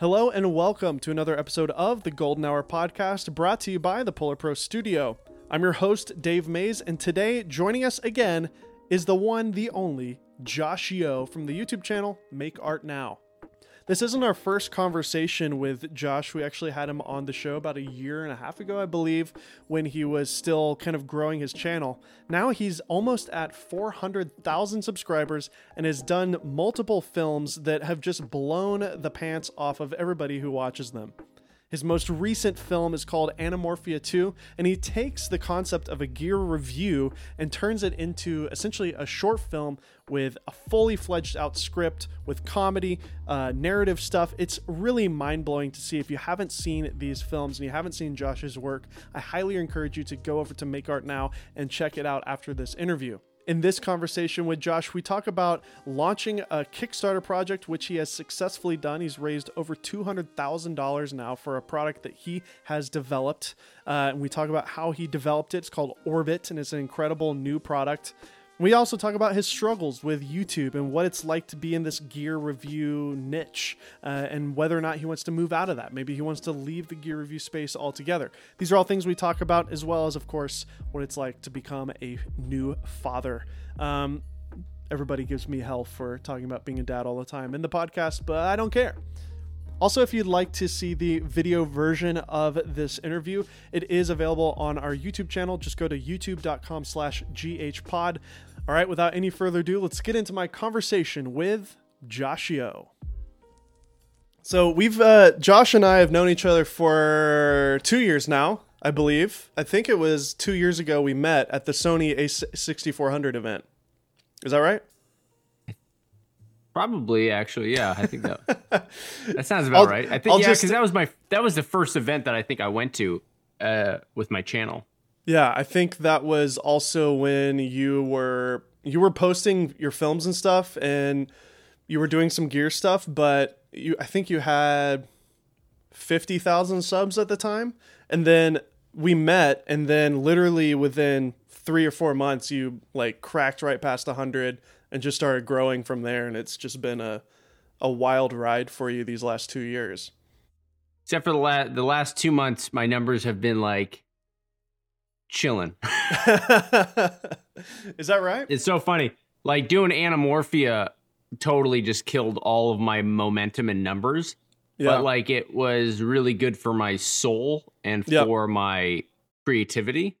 Hello and welcome to another episode of the Golden Hour Podcast brought to you by the Polar Pro Studio. I'm your host, Dave Maze, and today joining us again is the one, the only, Josh Yeo from the YouTube channel Make Art Now. This isn't our first conversation with Josh. We actually had him on the show about a year and a half ago, I believe, when he was still kind of growing his channel. Now he's almost at 400,000 subscribers and has done multiple films that have just blown the pants off of everybody who watches them. His most recent film is called Anamorphia 2, and he takes the concept of a gear review and turns it into essentially a short film with a fully fledged out script with comedy, uh, narrative stuff. It's really mind blowing to see. If you haven't seen these films and you haven't seen Josh's work, I highly encourage you to go over to Make Art Now and check it out after this interview. In this conversation with Josh, we talk about launching a Kickstarter project, which he has successfully done. He's raised over $200,000 now for a product that he has developed. Uh, and we talk about how he developed it. It's called Orbit, and it's an incredible new product. We also talk about his struggles with YouTube and what it's like to be in this gear review niche uh, and whether or not he wants to move out of that. Maybe he wants to leave the gear review space altogether. These are all things we talk about, as well as, of course, what it's like to become a new father. Um, everybody gives me hell for talking about being a dad all the time in the podcast, but I don't care. Also, if you'd like to see the video version of this interview, it is available on our YouTube channel. Just go to youtube.com slash ghpod. All right, without any further ado, let's get into my conversation with Josh Yeo. So we've uh, Josh and I have known each other for two years now, I believe. I think it was two years ago we met at the Sony A6400 event. Is that right? Probably, actually, yeah. I think that that sounds about I'll- right. I think I'll yeah, because that was my that was the first event that I think I went to uh, with my channel. Yeah, I think that was also when you were you were posting your films and stuff and you were doing some gear stuff, but you I think you had 50,000 subs at the time and then we met and then literally within 3 or 4 months you like cracked right past 100 and just started growing from there and it's just been a a wild ride for you these last 2 years. Except for the last the last two months, my numbers have been like chilling. Is that right? it's so funny. Like doing Anamorphia totally just killed all of my momentum and numbers. But like it was really good for my soul and Yeah. for my creativity.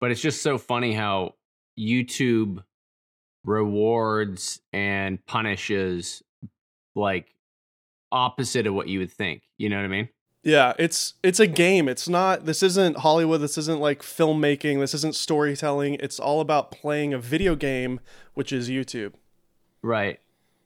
But it's just so funny how YouTube rewards and punishes like opposite of what you would think. You know what I mean? Yeah, it's it's a game. It's not this isn't Hollywood, this isn't like filmmaking, this isn't storytelling. It's all about playing a video game, which is YouTube. Right.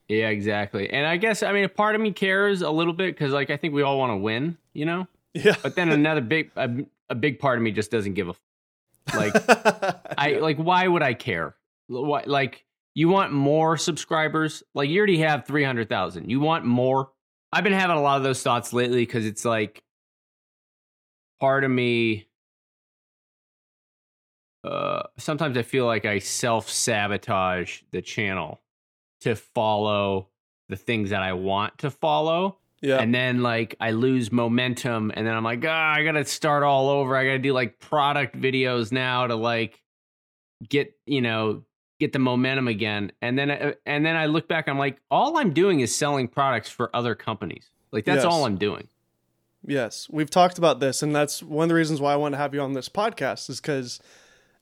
Yeah, exactly. And I guess I mean a part of me cares a little bit because like I think we all want to win, you know. Yeah. But then another big a, a big part of me just doesn't give a f- like I like why would I care? Why, like you want more subscribers? Like you already have 300,000. You want more? I've been having a lot of those thoughts lately cuz it's like part of me uh sometimes I feel like I self-sabotage the channel to follow the things that I want to follow yeah. and then like I lose momentum, and then I'm like, ah, I gotta start all over. I gotta do like product videos now to like get you know get the momentum again. And then uh, and then I look back, I'm like, all I'm doing is selling products for other companies. Like that's Yes. all I'm doing. Yes, we've talked about this, and that's one of the reasons why I want to have you on this podcast is because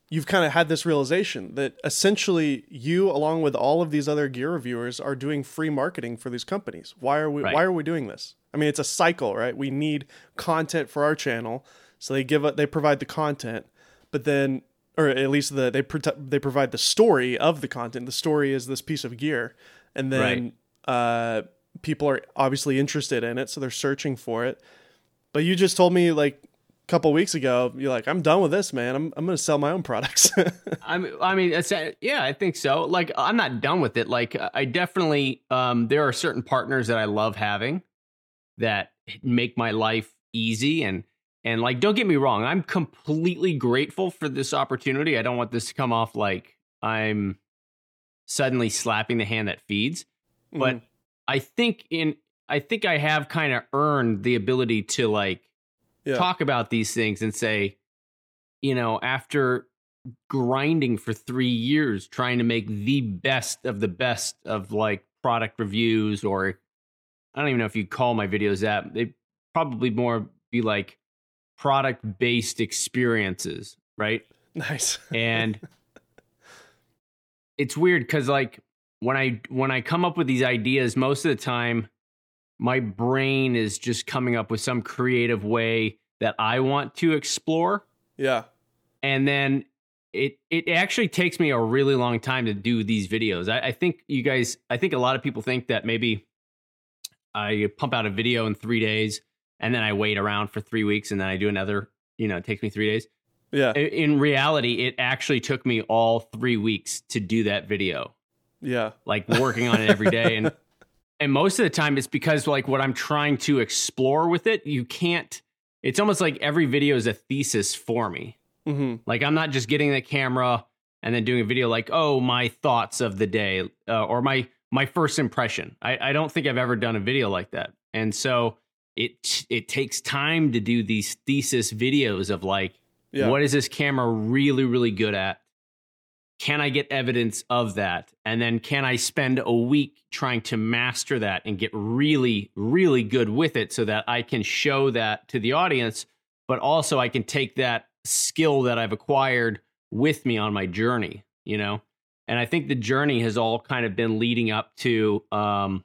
you've kind of had this realization that essentially you, along with all of these other gear reviewers, are doing free marketing for these companies. Why are we? Right. Why are we doing this? I mean, it's a cycle, right? We need content for our channel, so they give it, they provide the content, but then, or at least the they prote- they provide the story of the content. The story is this piece of gear, and then uh, people are obviously interested in it, so they're searching for it. But you just told me like a couple weeks ago, you're like, I'm done with this, man. I'm I'm gonna sell my own products. I'm, I mean, yeah, I think so. Like, I'm not done with it. Like, I definitely, um, there are certain partners that I love having that make my life easy and, and like, don't get me wrong, I'm completely grateful for this opportunity. I don't want this to come off like I'm suddenly slapping the hand that feeds. But Mm, I think in I think I have kind of earned the ability to like Yeah. talk about these things and say, you know, after grinding for three years trying to make the best of the best of like product reviews or I don't even know if you call my videos that. They probably more be like product based experiences, right? Nice. and it's weird because like when i when i come up with these ideas most of the time my brain is just coming up with some creative way that i want to explore yeah. and then it it actually takes me a really long time to do these videos I, I think you guys i think a lot of people think that maybe i pump out a video in three days and then i wait around for three weeks and then i do another you know it takes me three days. Yeah. In reality it actually took me all three weeks to do that video. Yeah. like working on it every day and and most of the time it's because like what i'm trying to explore with it you can't it's almost like every video is a thesis for me. Hmm like i'm not just getting the camera and then doing a video like oh my thoughts of the day uh, or my my first impression. I, I don't think i've ever done a video like that. And so it it takes time to do these thesis videos of like Yeah. what is this camera really, really good at? Can I get evidence of that? And then can I spend a week trying to master that and get really, really good with it so that I can show that to the audience, but also I can take that skill that I've acquired with me on my journey, you know? And I think the journey has all kind of been leading up to um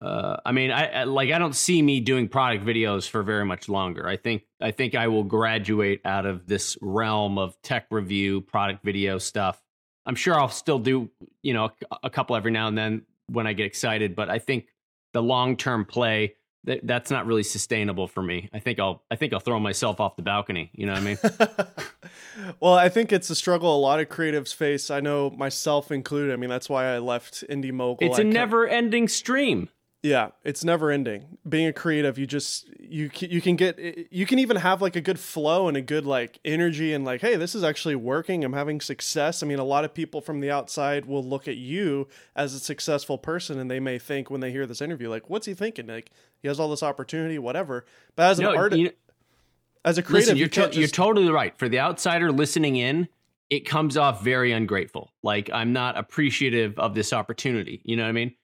uh, I mean, I, I like I don't see me doing product videos for very much longer. I think I think I will graduate out of this realm of tech review, product video stuff. I'm sure I'll still do, you know, a, a couple every now and then when I get excited, but I think the long term play that that's not really sustainable for me. I think I'll I think I'll throw myself off the balcony. You know what I mean? well, I think it's a struggle a lot of creatives face. I know myself included. I mean, that's why I left Indie Mogul. it's a never ending stream. Yeah, it's never ending. Being a creative, you just you you can get you can even have like a good flow and a good like energy and like, hey, this is actually working. I'm having success. I mean, a lot of people from the outside will look at you as a successful person and they may think when they hear this interview, like, what's he thinking? Like, he has all this opportunity, whatever. But as an artist, you- as a creative, Listen, you you're, can't to- you're totally right. For the outsider listening in, it comes off very ungrateful. Like I'm not appreciative of this opportunity. You know what I mean?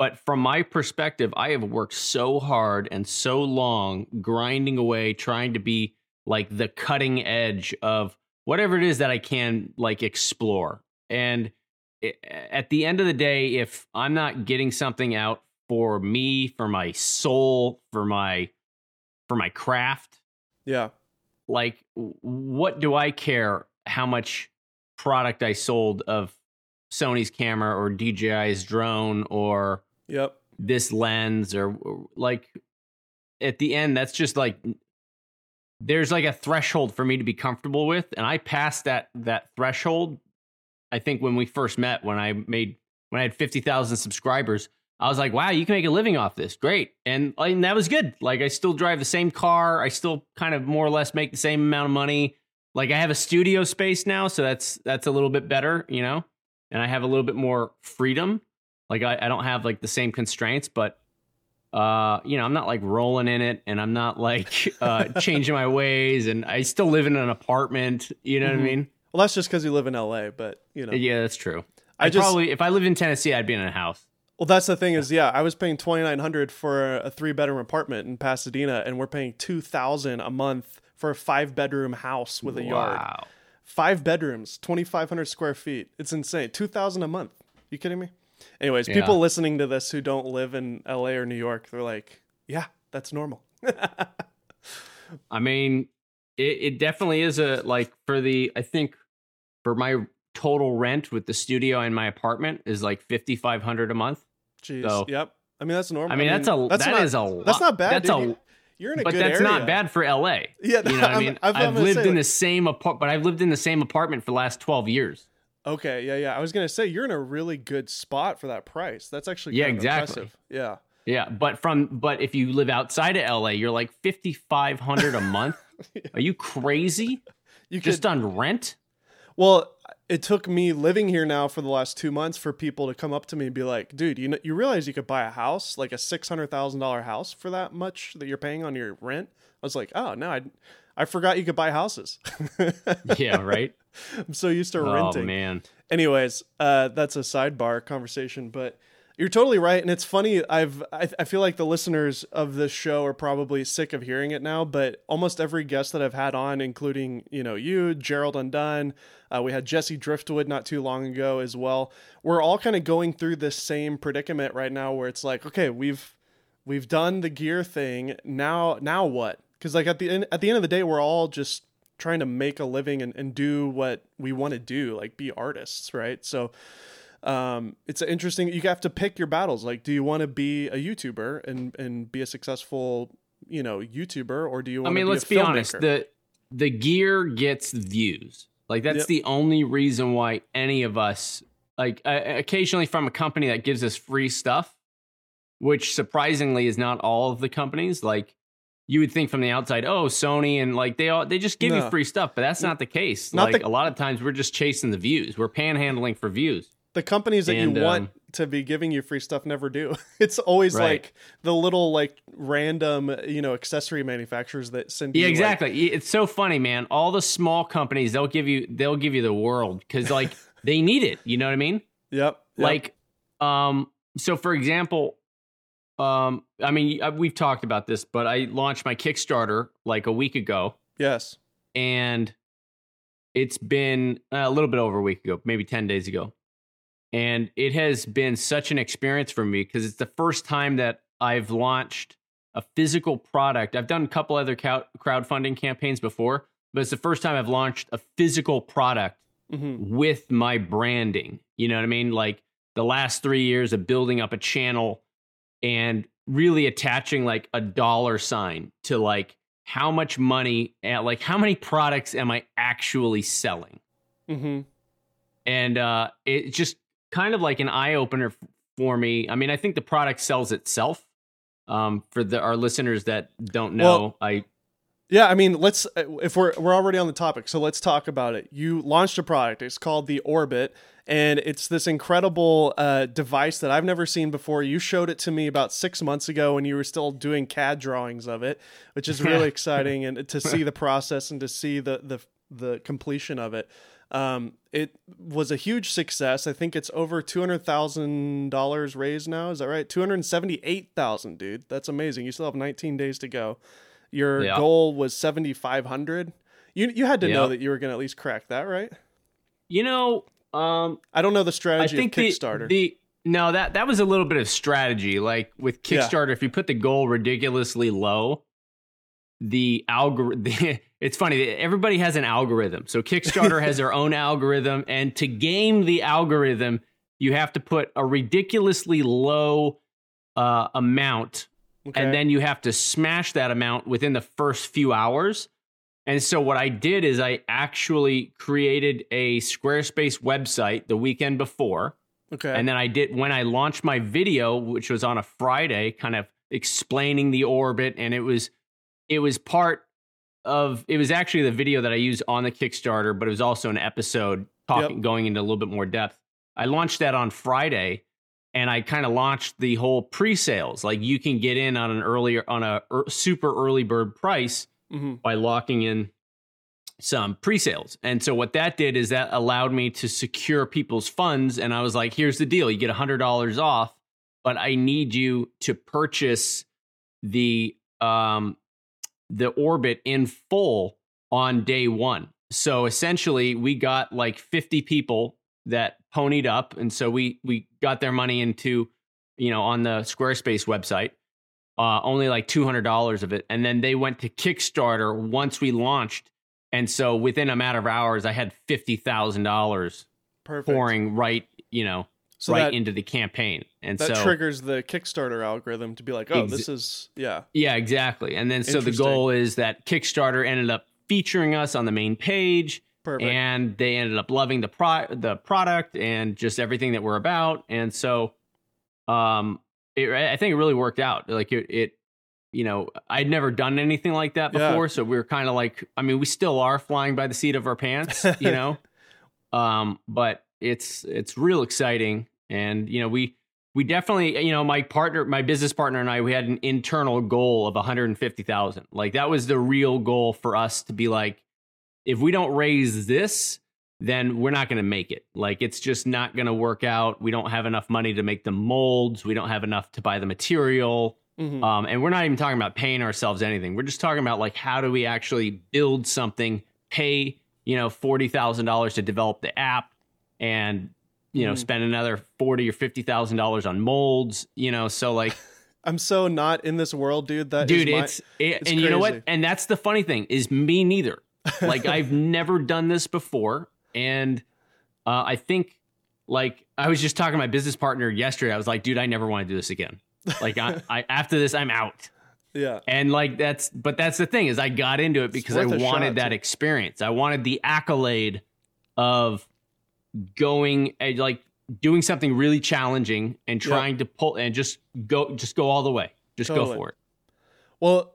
But from my perspective, I have worked so hard and so long grinding away, trying to be like the cutting edge of whatever it is that I can like explore. And it, at the end of the day, if I'm not getting something out for me, for my soul, for my for my craft, yeah, like what do I care how much product I sold of Sony's camera or DJI's drone or yep, this lens or like at the end that's just like there's like a threshold for me to be comfortable with and I passed that that threshold I think when we first met when I made when I had 50,000 subscribers I was like, wow, you can make a living off this. Great. And, and that was good. Like, I still drive the same car. I still kind of more or less make the same amount of money. Like, I have a studio space now. So that's, that's a little bit better, you know? And I have a little bit more freedom. Like, I, I don't have like the same constraints, but, uh, you know, I'm not like rolling in it and I'm not like, uh, changing my ways. And I still live in an apartment. You know what Mhm. I mean? Well, that's just because you live in LA, but you know, Yeah, that's true. I I just- probably, if I lived in Tennessee, I'd be in a house. Well, that's the thing is, yeah, I was paying twenty nine hundred for a three bedroom apartment in Pasadena, and we're paying two thousand a month for a five bedroom house with a yard. Wow. Five bedrooms, twenty five hundred square feet. It's insane. Two thousand a month. You kidding me? Anyways, Yeah. people listening to this who don't live in L.A. or New York, they're like, yeah, that's normal. I mean, it, it definitely is a like for the I think for my total rent with the studio and my apartment is like fifty five hundred a month. Jeez. So- yep. I mean, that's normal. I mean, that's a that's that not, is a That's not bad. That's dude. a You're in a but good that's area. not bad for LA. Yeah, You know what I mean? I'm I've lived say, in like- the same apart, but I've lived in the same apartment for the last twelve years. Okay, yeah, yeah. I was gonna say you're in a really good spot for that price. That's actually Yeah, exactly. impressive. Yeah. Yeah, but from but if you live outside of LA, you're like fifty five hundred a month. Are you crazy? You Just could, on rent? Well, it took me living here now for the last two months for people to come up to me and be like, "Dude, you know, you realize you could buy a house, like a six hundred thousand dollar house, for that much that you're paying on your rent." I was like, "Oh no, I, I forgot you could buy houses." yeah, right. I'm so used to Oh renting. Oh man. Anyways, uh, that's a sidebar conversation, but you're totally right, and it's funny. I've I, I feel like the listeners of this show are probably sick of hearing it now, but almost every guest that I've had on, including you know you, Gerald Undone, uh, we had Jesse Driftwood not too long ago as well. We're all kind of going through this same predicament right now, where it's like, okay, we've we've done the gear thing. Now now what? Because like at the end at the end of the day, we're all just trying to make a living and, and do what we want to do, like be artists, right? So um, it's interesting. You have to pick your battles. Like, do you want to be a YouTuber and and be a successful, you know, YouTuber, or do you I want? mean, to be let's a be honest. The the gear gets views. Like that's Yep. the only reason why any of us like uh, occasionally from a company that gives us free stuff, which surprisingly is not all of the companies. Like you would think from the outside, oh, Sony and like they all they just give No. you free stuff, but that's not the case. Not like the- a lot of times we're just chasing the views. We're panhandling for views. the companies that And, you want um, to be giving you free stuff never do. It's always Right. like the little like random, you know, accessory manufacturers that send Yeah, you like- exactly. it's so funny, man. All the small companies they'll give you they'll give you the world because like they need it. You know what I mean? yep, yep. like um so for example um i mean we've talked about this but i launched my kickstarter like a week ago. Yes, and it's been uh, a little bit over a week ago maybe 10 days ago. And it has been such an experience for me because it's the first time that i've launched a physical product. I've done a couple other crowdfunding campaigns before but it's the first time i've launched a physical product hmm with my branding. You know what I mean? Like the last three years of building up a channel and really attaching like a dollar sign to like how much money and like how many products am I actually selling? mm-hmm. And uh it's just kind of like an eye opener for me. I mean, I think the product sells itself. Um, for the our listeners that don't know, Well, I Yeah, I mean, let's if we're we're already on the topic, so let's talk about it. You launched a product. It's called the Orbit, and it's this incredible uh, device that I've never seen before. You showed it to me about six months ago, and you were still doing CAD drawings of it, which is really exciting, and to see the process and to see the the the completion of it. Um, it was a huge success. I think it's over two hundred thousand dollars raised now. Is that right? Two hundred seventy-eight thousand, dude. That's amazing. You still have nineteen days to go. Your Yeah. goal was seventy five hundred. You you had to know that you were going to at least crack that, right? you know, um I don't know the strategy I think of the- Kickstarter. The, no, that that was a little bit of strategy. Like with Yeah. Kickstarter, if you put the goal ridiculously low, the algorithm. It's funny. Everybody has an algorithm. So Kickstarter has their own algorithm, and to game the algorithm, you have to put a ridiculously low uh, amount okay. and then you have to smash that amount within the first few hours. And so what I did is I actually created a Squarespace website the weekend before. okay. And then I did when I launched my video, which was on a Friday, kind of explaining the orbit, and it was it was part of it was actually the video that I used on the Kickstarter, but it was also an episode talking going into a little bit more depth. I launched that on Friday and I kind of launched the whole pre-sales. Like you can get in on an earlier on a er, super early bird price hmm by locking in some pre-sales. And so what that did is that allowed me to secure people's funds and I was like, here's the deal. You get $100 off, but I need you to purchase the um the orbit in full on day 1. So essentially, we got like 50 people that ponied up and so we we got their money into you know on the Squarespace website uh, only like two hundred dollars of it, and then they went to Kickstarter once we launched, and so within a matter of hours, I had fifty thousand dollars pouring right, you know, So right that into the campaign, and so that so triggers the Kickstarter algorithm to be like, oh, Ex- this is yeah. yeah, exactly, and then so the goal is that Kickstarter ended up featuring us on the main page, Perfect. and they ended up loving the pro the product and just everything that we're about, and so, um, it, I think it really worked out. Like it, it you know, I'd never done anything like that Yeah. before, so we were kind of like, I mean, we still are flying by the seat of our pants, you know. Um, but it's it's real exciting, and you know we we definitely you know my partner, my business partner, and I we had an internal goal of one hundred and fifty thousand. Like that was the real goal for us to be like, if we don't raise this, then we're not going to make it. Like it's just not going to work out. We don't have enough money to make the molds. We don't have enough to buy the material. Mhm. Um, and we're not even talking about paying ourselves anything. We're just talking about like how do we actually build something, pay you know forty thousand dollars to develop the app, and you know Mhm. spend another forty or fifty thousand dollars on molds. You know, so like, I'm so not in this world, dude. That dude, my- it's it, it's and you know what? And that's the funny thing is me neither. Like I've never done this before, and uh, I think like I was just talking to my business partner yesterday. I was like, dude, I never want to do this again. Like I, I after this, I'm out. yeah. And like that's but that's the thing is I got into it because I wanted that too. experience. I wanted the accolade of going like doing something really challenging and Yep. trying to pull and just go just go all the way. Just Totally. go for it. Well,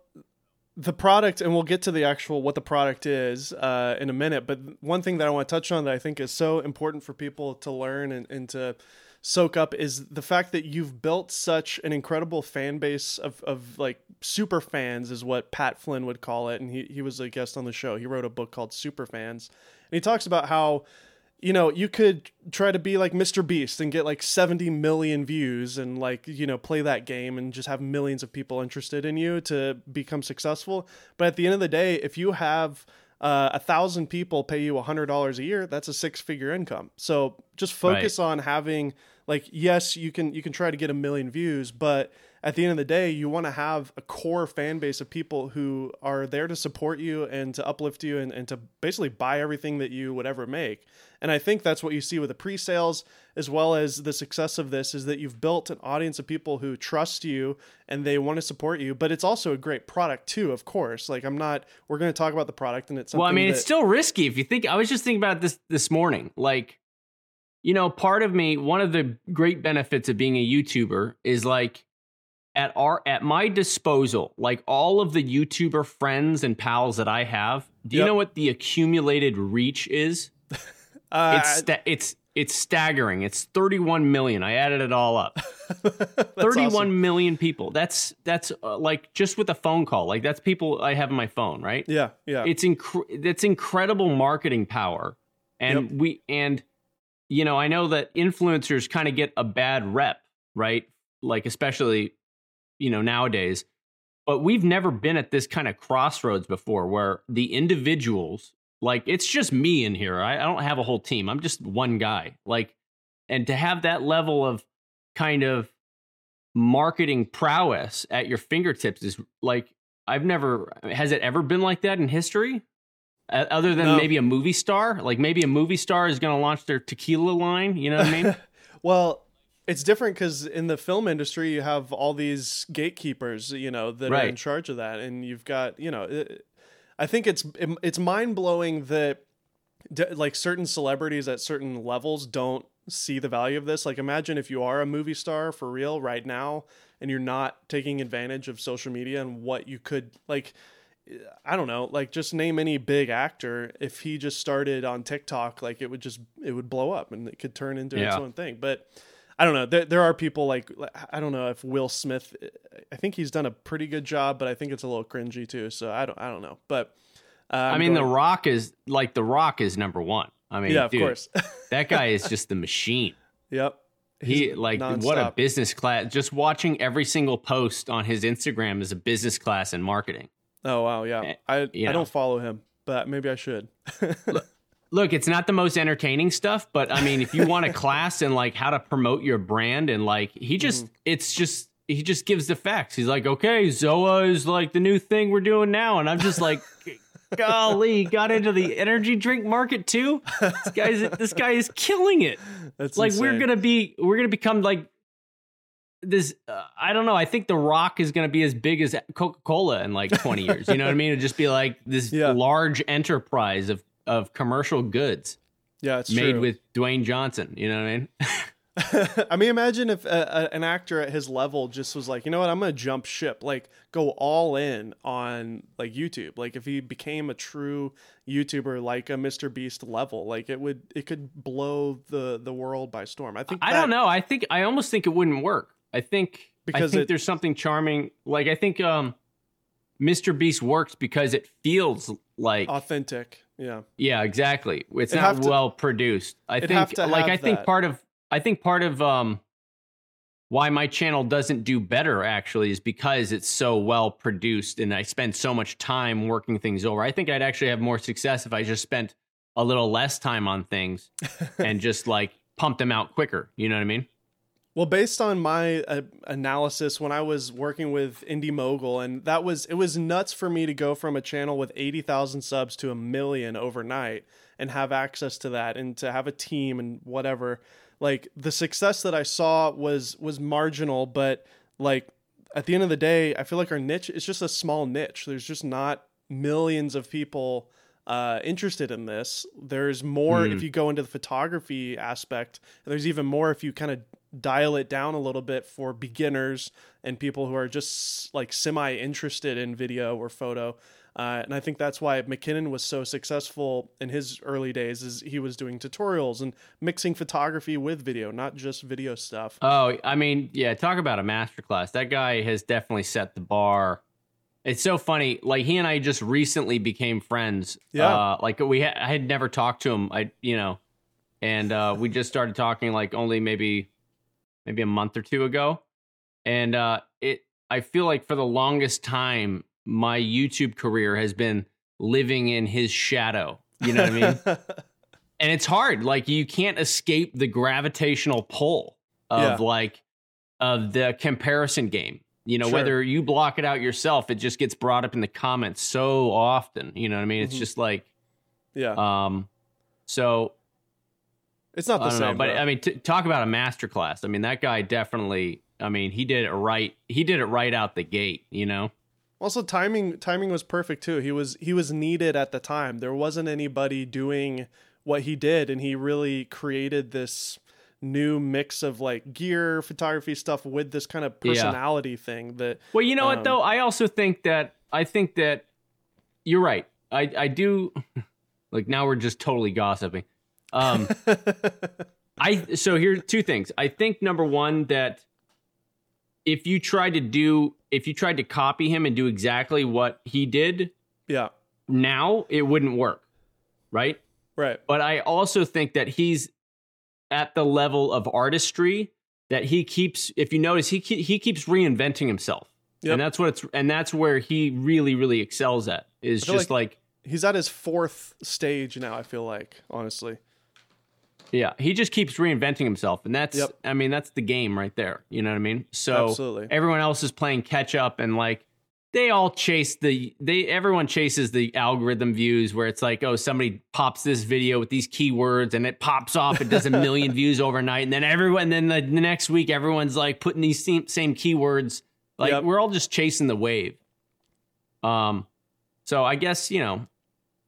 the product, and we'll get to the actual what the product is uh, in a minute. But one thing that I want to touch on that I think is so important for people to learn and, and to soak up is the fact that you've built such an incredible fan base of, of like super fans is what Pat Flynn would call it. And he, he was a guest on the show. He wrote a book called Super Fans. And he talks about how you know, you could try to be like Mr. Beast and get like 70 million views and like, you know, play that game and just have millions of people interested in you to become successful. But at the end of the day, if you have uh, a thousand people pay you a hundred dollars a year, that's a six figure income. So just focus on having like, yes, you can, you can try to get a million views, but at the end of the day, you want to have a core fan base of people who are there to support you and to uplift you and, and to basically buy everything that you would ever make. And I think that's what you see with the pre-sales as well as the success of this is that you've built an audience of people who trust you and they want to support you. But it's also a great product too, of course. Like I'm not we're gonna talk about the product and it's something Well, I mean, that, it's still risky if you think. I was just thinking about this this morning. Like, you know, part of me, one of the great benefits of being a YouTuber is like at our at my disposal, like all of the YouTuber friends and pals that I have. Do you Yep. know what the accumulated reach is? uh, It's sta- it's it's staggering. It's 31 million. I added it all up. that's Thirty-one awesome. million people. That's that's uh, like just with a phone call. Like that's people I have on my phone, right? Yeah, yeah. it's inc- that's incredible marketing power and Yep. we and you know i know that influencers kind of get a bad rep right like especially you know nowadays but we've never been at this kind of crossroads before where the individuals like it's just me in here I, I don't have a whole team i'm just one guy like and to have that level of kind of marketing prowess at your fingertips is like I've never has it ever been like that in history? Other than No. maybe a movie star, like maybe a movie star is going to launch their tequila line. You know what I mean? well, it's different because in the film industry, you have all these gatekeepers, you know, that are in charge of that, and you've got, you know, it, I think it's it's mind blowing that d- like certain celebrities at certain levels don't see the value of this. Like, imagine if you are a movie star for real right now, and you're not taking advantage of social media and what you could like. I don't know, like just name any big actor. If he just started on TikTok, like it would just it would blow up and it could turn into its own thing. But I don't know. There, there are people like I don't know if Will Smith. I think he's done a pretty good job, but I think it's a little cringy too. So I don't I don't know. But uh, I mean, The Rock is like The Rock is number one. I mean, yeah, of dude, course. that guy is just the machine. yep. He He's like what a business class. Just watching every single post on his Instagram is a business class in marketing. Oh wow, yeah. Eh, I you I know. don't follow him, but maybe I should. Look, it's not the most entertaining stuff, but I mean, if you want a class in like how to promote your brand and like he just, it's just, he just gives the facts. He's like, okay, Zoa is like the new thing we're doing now. And I'm just like, golly, got into the energy drink market too. This guy's, this guy is killing it. That's like we're gonna be we're gonna become like this uh, i don't know i think the rock is gonna be as big as coca-cola in like 20 years you know what i mean it'd just be like this Yeah. large enterprise of of commercial goods yeah, it's made true. with dwayne johnson you know what i mean I mean, imagine if a, a, an actor at his level just was like, you know what, I'm gonna jump ship, like go all in on like YouTube. Like if he became a true YouTuber, like a Mr. Beast level, like it would, it could blow the the world by storm. I think. I don't know. I think I almost think it wouldn't work. I think because I think it, there's something charming. Like I think um, Mr. Beast works because it feels like authentic. Yeah. Yeah, exactly. It's it'd not well to, produced. I think like I think part of I think part of um why my channel doesn't do better actually is because it's so well produced and I spend so much time working things over. I think I'd actually have more success if I just spent a little less time on things and just like pumped them out quicker. You know what I mean? Well, based on my uh, analysis when I was working with Indie Mogul, and that was it was nuts for me to go from a channel with eighty thousand subs to a million overnight, and have access to that, and to have a team and whatever. Like the success that I saw was was marginal, but like at the end of the day, I feel like our niche is just a small niche. There's just not millions of people uh, interested in this. There's more mm. if you go into the photography aspect. There's even more if you kind of dial it down a little bit for beginners and people who are just like semi interested in video or photo. Uh, and I think that's why McKinnon was so successful in his early days is he was doing tutorials and mixing photography with video, not just video stuff. Oh, I mean, yeah, talk about a masterclass. That guy has definitely set the bar. It's so funny. Like he and I just recently became friends. Yeah. Uh, like we, ha- I had never talked to him. I, you know, and uh, we just started talking like only maybe maybe a month or two ago. And uh, it, I feel like for the longest time, my YouTube career has been living in his shadow. You know what I mean? and it's hard. Like you can't escape the gravitational pull of yeah. like of the comparison game. You know, sure. whether you block it out yourself, it just gets brought up in the comments so often. You know what I mean? It's mm-hmm. just like, yeah. Um, so it's not the same, know, but I mean, t- talk about a masterclass. I mean, that guy definitely. I mean, he did it right. He did it right out the gate. You know. Also, timing timing was perfect too. He was he was needed at the time. There wasn't anybody doing what he did, and he really created this new mix of like gear photography stuff with this kind of personality yeah. thing that well you know um, what though i also think that i think that you're right i i do like now we're just totally gossiping um, I so here two things. I think number one that if you tried to do if you tried to copy him and do exactly what he did, yeah, now it wouldn't work, right? Right. But I also think that he's at the level of artistry that he keeps. If you notice, he he keeps reinventing himself, yep. and that's what it's and that's where he really really excels at. Is just like, like he's at his fourth stage now. I feel like honestly. Yeah, he just keeps reinventing himself, and that's yep. I mean that's the game right there. You know what I mean? So Absolutely. everyone else is playing catch up, and like they all chase the they everyone chases the algorithm views where it's like oh somebody pops this video with these keywords and it pops off it does a million views overnight and then everyone then the, the, next week everyone's like putting these same, same keywords like yep. we're all just chasing the wave um so i guess you know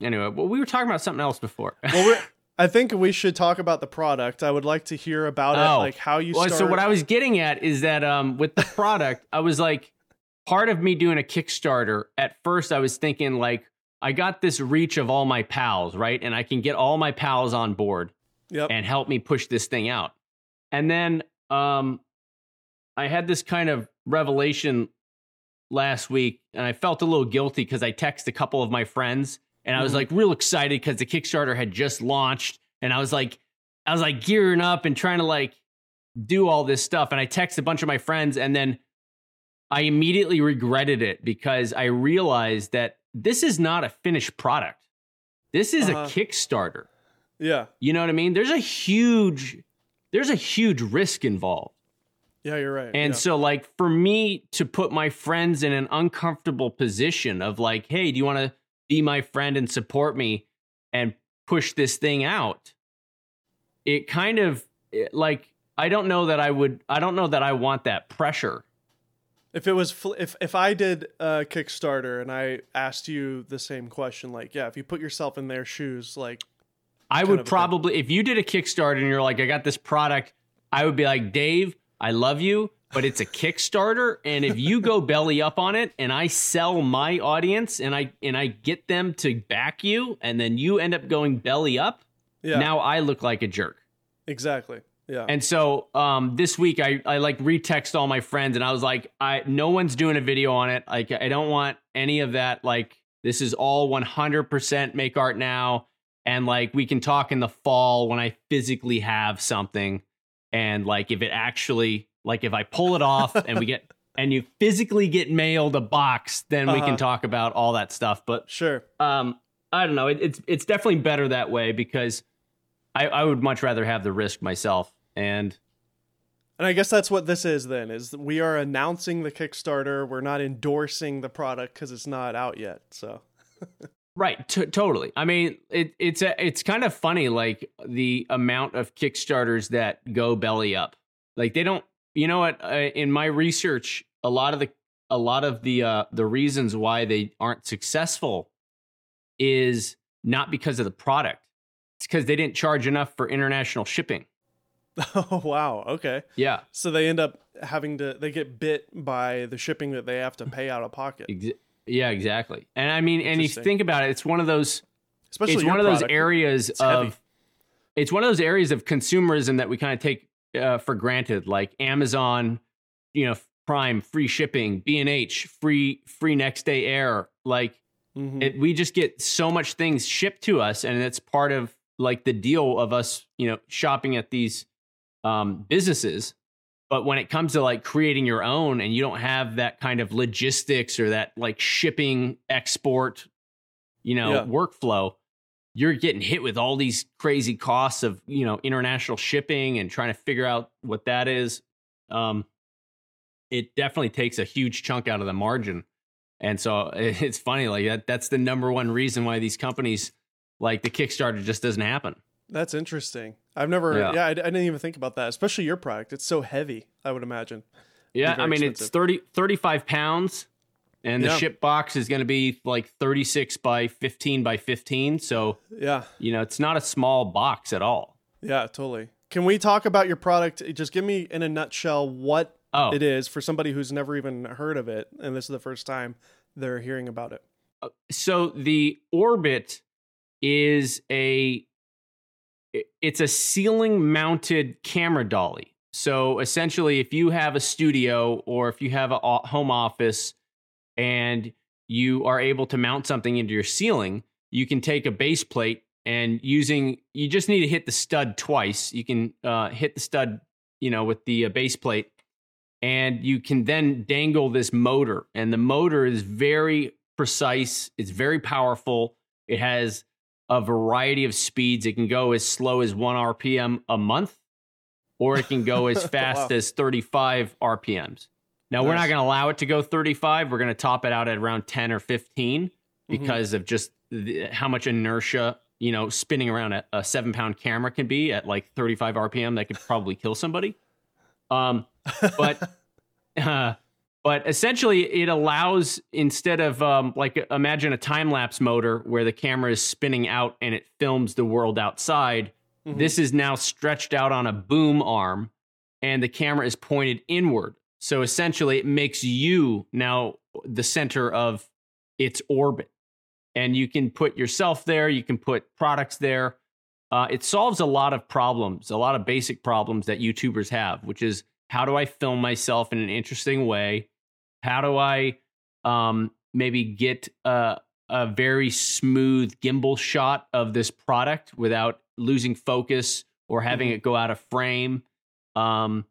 anyway well we were talking about something else before well we're I think we should talk about the product. I would like to hear about oh. it, like how you. Well, so what I was getting at is that um, with the product, I was like, part of me doing a Kickstarter. At first, I was thinking like, I got this reach of all my pals, right, and I can get all my pals on board yep. and help me push this thing out. And then um, I had this kind of revelation last week, and I felt a little guilty because I texted a couple of my friends and I was mm-hmm. like real excited because the Kickstarter had just launched, and I was like, I was like gearing up and trying to like do all this stuff, and I texted a bunch of my friends, and then I immediately regretted it because I realized that this is not a finished product. This is uh-huh. a Kickstarter. Yeah. You know what I mean? There's a huge there's a huge risk involved. Yeah, you're right. And yeah. so like for me to put my friends in an uncomfortable position of like, "Hey, do you want to be my friend and support me and push this thing out it kind of it, like i don't know that i would i don't know that i want that pressure. If it was fl- if if i did a kickstarter and i asked you the same question like yeah if you put yourself in their shoes like i would probably if you did a kickstarter and you're like i got this product I would be like, Dave, I love you, but it's a Kickstarter, and if you go belly up on it, and I sell my audience, and I and I get them to back you, and then you end up going belly up, Yeah. now I look like a jerk. exactly. Yeah. And so um, this week I, I like retext all my friends and I was like, I no one's doing a video on it. Like I don't want any of that. Like this is all 100% make art now. And like we can talk in the fall when I physically have something. And like if it actually like if I pull it off and we get and you physically get mailed a box, then we Uh-huh. can talk about all that stuff. But sure. um, I don't know. It, it's it's definitely better that way because I, I would much rather have the risk myself. And And I guess that's what this is then is we are announcing the Kickstarter. We're not endorsing the product cuz it's not out yet. So, right, t- totally. I mean, it, it's a, it's kind of funny, like the amount of Kickstarters that go belly up. Like they don't. You know what? Uh, in my research, a lot of the a lot of the uh, the reasons why they aren't successful is not because of the product. It's because they didn't charge enough for international shipping. oh wow, okay. Yeah. So they end up having to they get bit by the shipping that they have to pay out of pocket. Ex- yeah, exactly. And I mean, and you think about it, it's one of those Especially it's one of those areas It's heavy. of it's one of those areas of consumerism that we kind of take uh, for granted like Amazon, you know, Prime free shipping, B&H free free next day air like Mhm. it, we just get so much things shipped to us and it's part of like the deal of us you know shopping at these um, businesses but when it comes to like creating your own and you don't have that kind of logistics or that like shipping export you know Yeah. workflow you're getting hit with all these crazy costs of you know international shipping and trying to figure out what that is um it definitely takes a huge chunk out of the margin and so it's funny, like that. That's the number one reason why these companies, like the Kickstarter, just doesn't happen. That's interesting. I've never Yeah. yeah, I, I didn't even think about that, especially your product. It's so heavy, I would imagine. Yeah, I mean expensive. it's 30, 35 pounds, and the Yeah. ship box is going to be like thirty six by fifteen by fifteen. So Yeah. you know it's not a small box at all. Yeah, totally. Can we talk about your product? Just give me in a nutshell what Oh, it is for somebody who's never even heard of it and this is the first time they're hearing about it. Uh, so the orbit is a it's a ceiling mounted camera dolly so essentially if you have a studio or if you have a home office and you are able to mount something into your ceiling you can take a base plate and using you just need to hit the stud twice you can uh, hit the stud you know with the uh, base plate and you can then dangle this motor and the motor is very precise it's very powerful it has a variety of speeds it can go as slow as 1 rpm a month or it can go as fast Wow. as 35 rpms now we're not going to allow it to go 35 we're going to top it out at around 10 or 15 because of just the, how much inertia you know spinning around a, a seven pound camera can be at like 35 rpm that could probably kill somebody. Um but uh, but essentially it allows instead of um, like imagine a time lapse motor where the camera is spinning out and it films the world outside. Mhm. this is now stretched out on a boom arm and the camera is pointed inward so essentially it makes you now the center of its orbit. And you can put yourself there you can put products there. Uh, it solves a lot of problems a lot of basic problems that youtubers have which is how do i film myself in an interesting way? How do i um, maybe get a, a very smooth gimbal shot of this product without losing focus or having Mhm. it go out of frame? Um,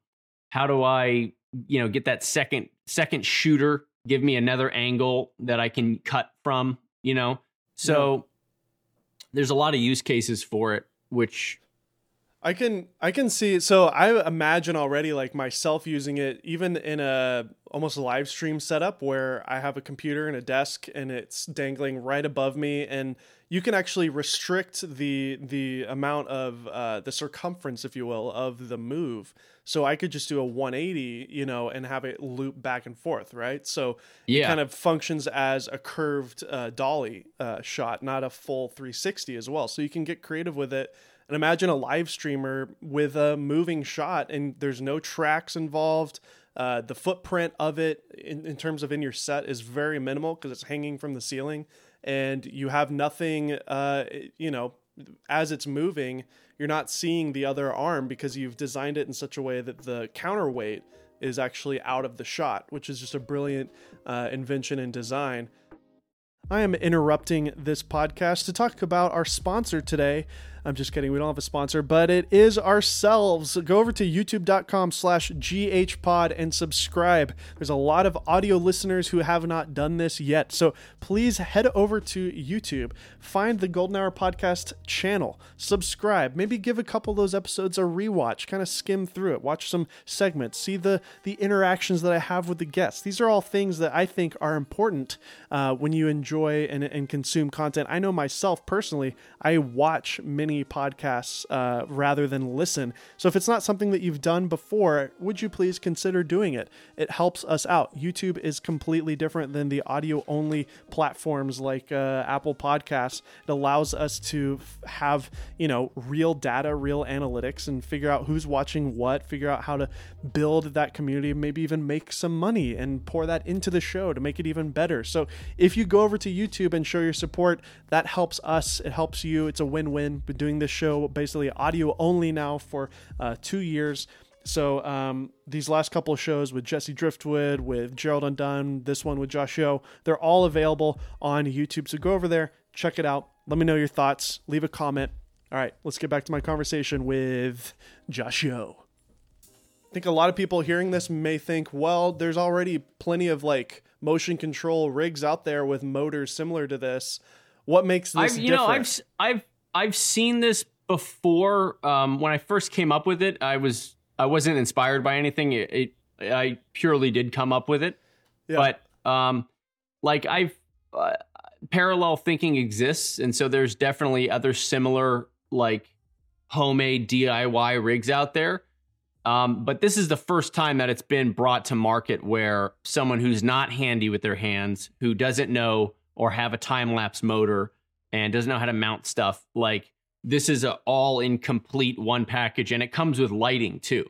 how do i you know get that second second shooter give me another angle that i can cut from you know? So there's a lot of use cases for it which I can I can see so I imagine already like myself using it even in a almost live stream setup where I have a computer and a desk and it's dangling right above me and you can actually restrict the the amount of uh, the circumference if you will of the move. So I could just do a 180 you know and have it loop back and forth right? So yeah. it kind of functions as a curved uh, dolly uh, shot, not a full 360 as well. So you can get creative with it And imagine a live streamer with a moving shot and there's no tracks involved. Uh, the footprint of it in, in terms of in your set is very minimal because it's hanging from the ceiling and you have nothing, uh, you know, as it's moving, you're not seeing the other arm because you've designed it in such a way that the counterweight is actually out of the shot, which is just a brilliant uh, invention and design. I am interrupting this podcast to talk about our sponsor today, I'm just kidding. We don't have a sponsor, but it is ourselves. Go over to youtube.com slash ghpod and subscribe. There's a lot of audio listeners who have not done this yet. So please head over to YouTube, find the Golden Hour Podcast channel, subscribe, maybe give a couple of those episodes a rewatch, kind of skim through it, watch some segments, see the, the interactions that I have with the guests. These are all things that I think are important uh, when you enjoy and, and consume content. I know myself personally, I watch many podcasts uh, rather than listen. So if it's not something that you've done before, would you please consider doing it? It helps us out. YouTube is completely different than the audio only platforms like uh, Apple Podcasts. It allows us to f- have, you know, real data, real analytics, and figure out who's watching what, figure out how to build that community, maybe even make some money and pour that into the show to make it even better. So if you go over to YouTube and show your support, that helps us. It helps you. It's a win win. Been doing this show basically audio only now for uh, two years. So um, these last couple of shows with Jesse Driftwood, with Gerald Undone, this one with Josh Yeo, they're all available on YouTube. So go over there, check it out. Let me know your thoughts. Leave a comment. All right, let's get back to my conversation with Josh Yeo. I think a lot of people hearing this may think, well, there's already plenty of like motion control rigs out there with motors similar to this. What makes this I've, you different? know, I've I've I've seen this before. Um, when I first came up with it, I was I wasn't inspired by anything. It, it I purely did come up with it. Yeah. But um, like I've uh, parallel thinking exists, and so there's definitely other similar like homemade DIY rigs out there. Um, but this is the first time that it's been brought to market where someone who's not handy with their hands, who doesn't know or have a time lapse motor and doesn't know how to mount stuff, like this is a all in complete one package, and it comes with lighting too.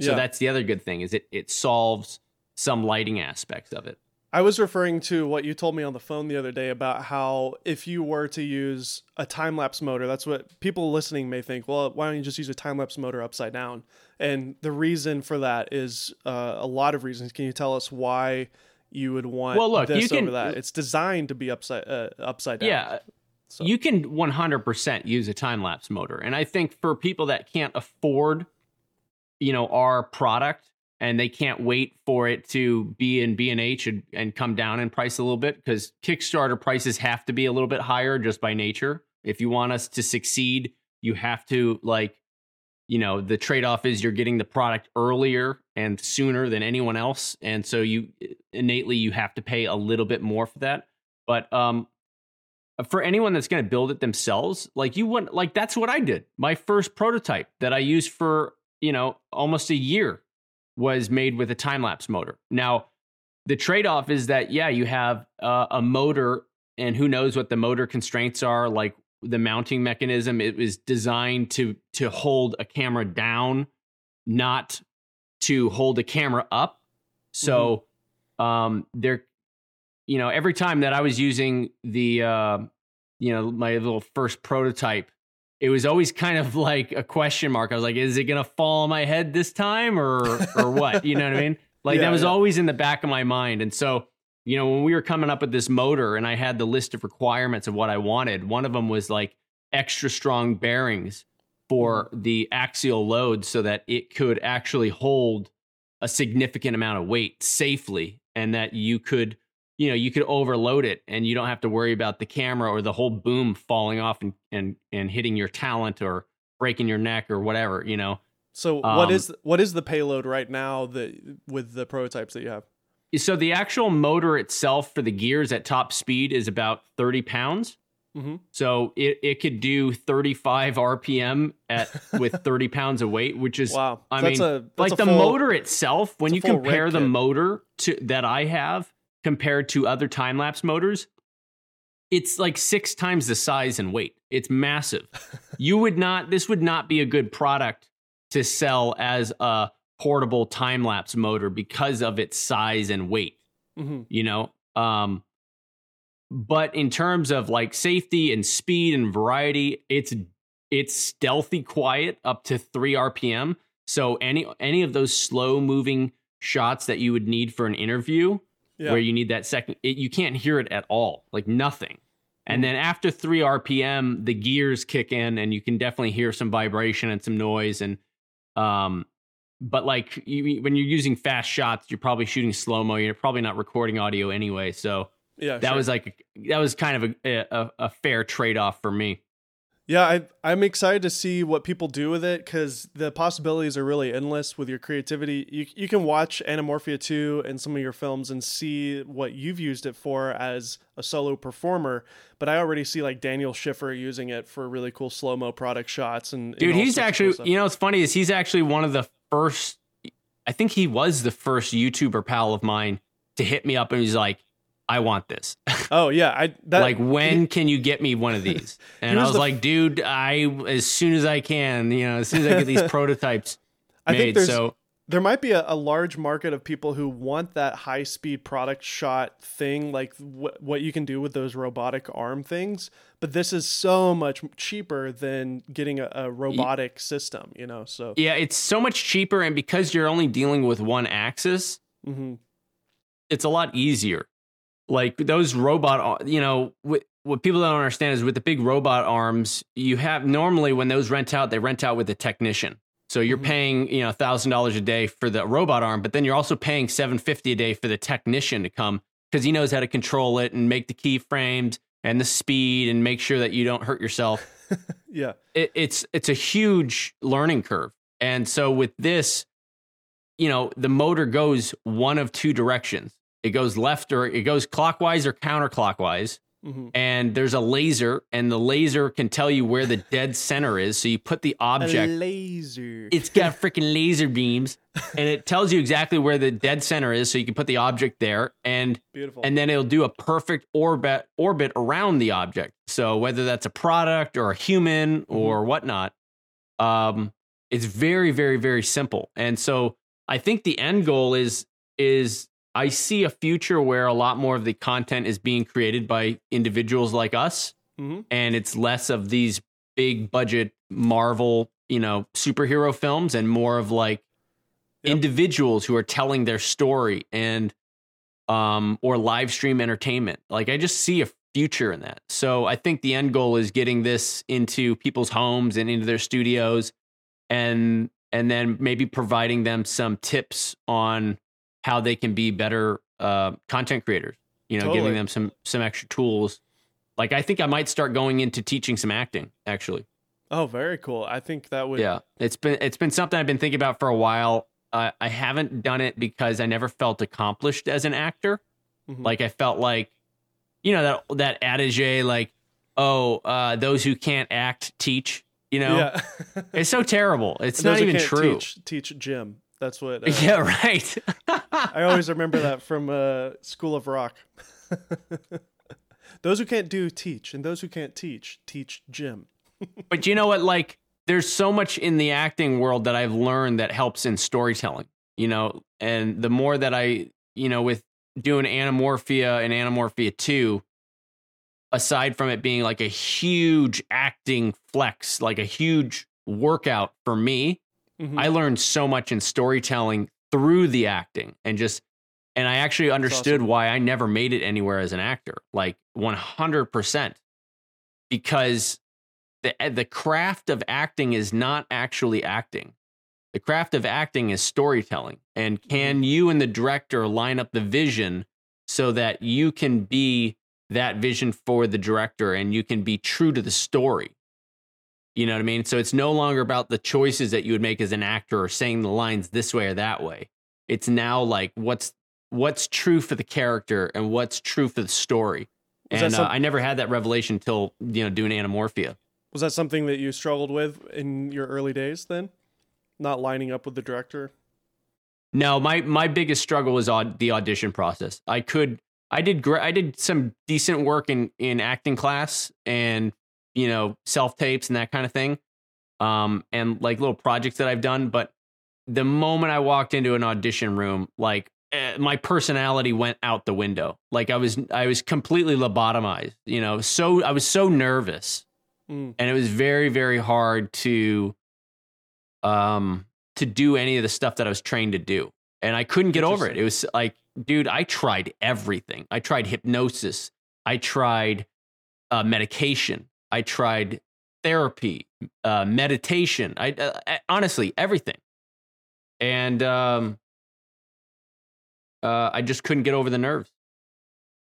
So Yeah. that's the other good thing is it it solves some lighting aspects of it. I was referring to what you told me on the phone the other day about how if you were to use a time lapse motor, that's what people listening may think. Well, why don't you just use a time lapse motor upside down? And the reason for that is uh, a lot of reasons. Can you tell us why you would want Well, look, this you can- that? It's designed to be upside uh, upside down. Yeah. So- You can 100% use a time lapse motor. And I think for people that can't afford, you know, our product and they can't wait for it to be in B&H and, and come down in price a little bit because Kickstarter prices have to be a little bit higher just by nature. If you want us to succeed, you have to like you know the trade-off is you're getting the product earlier and sooner than anyone else and so you innately you have to pay a little bit more for that but um for anyone that's going to build it themselves like you wouldn't like that's what i did. My first prototype that i used for you know almost a year was made with a time lapse motor. Now the trade-off is that yeah you have uh, a motor and who knows what the motor constraints are like the mounting mechanism. It was designed to to hold a camera down not to hold a camera up. So um there you know every time that i was using the uh you know my little first prototype it was always kind of like a question mark. I was like is it gonna fall on my head this time or or what? You know what i mean? Like Yeah, that was yeah. always in the back of my mind. And so you know when we were coming up with this motor and i had the list of requirements of what i wanted one of them was like extra strong bearings for the axial load so that it could actually hold a significant amount of weight safely and that you could you know you could overload it and you don't have to worry about the camera or the whole boom falling off and and, and hitting your talent or breaking your neck or whatever you know So what Um, is what is the payload right now that with the prototypes that you have? so the actual motor itself for the gears at top speed is about 30 pounds Mhm. so it, it could do 35 rpm at with 30 pounds of weight which is Wow, I So mean, a, that's like the full- motor itself when you compare the kit. motor to that i have compared to other time lapse motors it's like six times the size and weight. It's massive. you would not. This would not be a good product to sell as a portable time lapse motor because of its size and weight. Mhm. You know. Um, but in terms of like safety and speed and variety, it's it's stealthy quiet up to three RPM. So any any of those slow moving shots that you would need for an interview, Yeah. where you need that second, it, you can't hear it at all, like nothing. And then after three RPM, the gears kick in, and you can definitely hear some vibration and some noise. And um, but like you, when you're using fast shots, you're probably shooting slow mo. You're probably not recording audio anyway. So yeah. that sure. was like that was kind of a a, a fair trade off for me. Yeah, I, I'm excited to see what people do with it because the possibilities are really endless with your creativity. You, you can watch Anamorphia 2 and some of your films and see what you've used it for as a solo performer, but I already see like Daniel Schiffer using it for really cool slow mo product shots. And and Dude, all he's actually, you know, what's funny is he's actually one of the first, I think he was the first YouTuber pal of mine to hit me up and he's like, I want this. oh, yeah. I that, like, when can you get me one of these? And I was the like, dude, I, as soon as I can, you know, as soon as I get these prototypes I think made. there's So, there might be a, a large market of people who want that high speed product shot thing like wh- what you can do with those robotic arm things but this is so much cheaper than getting a, a robotic system you know so yeah, it's so much cheaper. And because you're only dealing with one axis, mhm. it's a lot easier. Like those robot, you know, what, what people don't understand is with the big robot arms, you have normally when those rent out, they rent out with a technician. So you're Mhm. paying, you know, thousand dollars a day for the robot arm, but then you're also paying seven fifty a day for the technician to come because he knows how to control it and make the keyframes and the speed and make sure that you don't hurt yourself yeah it, it's it's a huge learning curve. And so with this, you know, the motor goes one of two directions. It goes left or it goes clockwise or counterclockwise. hmm And there's a laser, and the laser can tell you where the dead center is. So you put the a object. laser It's got freaking laser beams, and it tells you exactly where the dead center is. So you can put the object there, and beautiful and then it'll do a perfect orbit orbit around the object. So whether that's a product or a human or whatnot, um, it's very, very, very simple. And so I think the end goal is is I see a future where a lot more of the content is being created by individuals like us, Mhm. and it's less of these big budget Marvel, you know, superhero films, and more of like Yep. individuals who are telling their story and um or live stream entertainment. Like I just see a future in that. So I think the end goal is getting this into people's homes and into their studios and and then maybe providing them some tips on how they can be better uh content creators. You know, Totally. giving them some some extra tools. Like I think I might start going into teaching some acting actually. oh very cool i think that would Yeah, it's been it's been something I've been thinking about for a while. Uh, I haven't done it because I never felt accomplished as an actor. Mhm. Like I felt like, you know that that adage, like, oh, uh, those who can't act teach. You know, yeah it's so terrible. It's not even true. teach, teach gym that's what uh, Yeah, right. I always remember that from uh, School of Rock. those who can't do teach, and those who can't teach teach gym. but you know what? Like, there's so much in the acting world that I've learned that helps in storytelling. You know, and the more that I, you know, with doing Anamorphia and Anamorphia Two, aside from it being like a huge acting flex, like a huge workout for me, Mhm. I learned so much in storytelling through the acting and just and I actually understood awesome. why I never made it anywhere as an actor. Like 100% because the eh, the craft of acting is not actually acting. The craft of acting is storytelling. And can you and the director line up the vision so that you can be that vision for the director and you can be true to the story? You know what I mean? So it's no longer about the choices that you would make as an actor or saying the lines this way or that way. It's now like what's what's true for the character and what's true for the story. Was And uh, I never had that revelation until you know doing Anamorphia. Was that something that you struggled with in your early days? Then, not lining up with the director. No, my my biggest struggle was on the audition process. I could I did great. I did some decent work in in acting class and you know self tapes and that kind of thing, um, and like little projects that I've done. But the moment I walked into an audition room, like eh, my personality went out the window. Like I was I was completely lobotomized. You know, so I was so nervous, Mm. and it was very very hard to um to do any of the stuff that I was trained to do. And I couldn't get over it. It was like, dude, I tried everything. I tried hypnosis. I tried uh, medication. I tried therapy, uh, meditation. I uh, honestly everything, and um, uh, I just couldn't get over the nerves.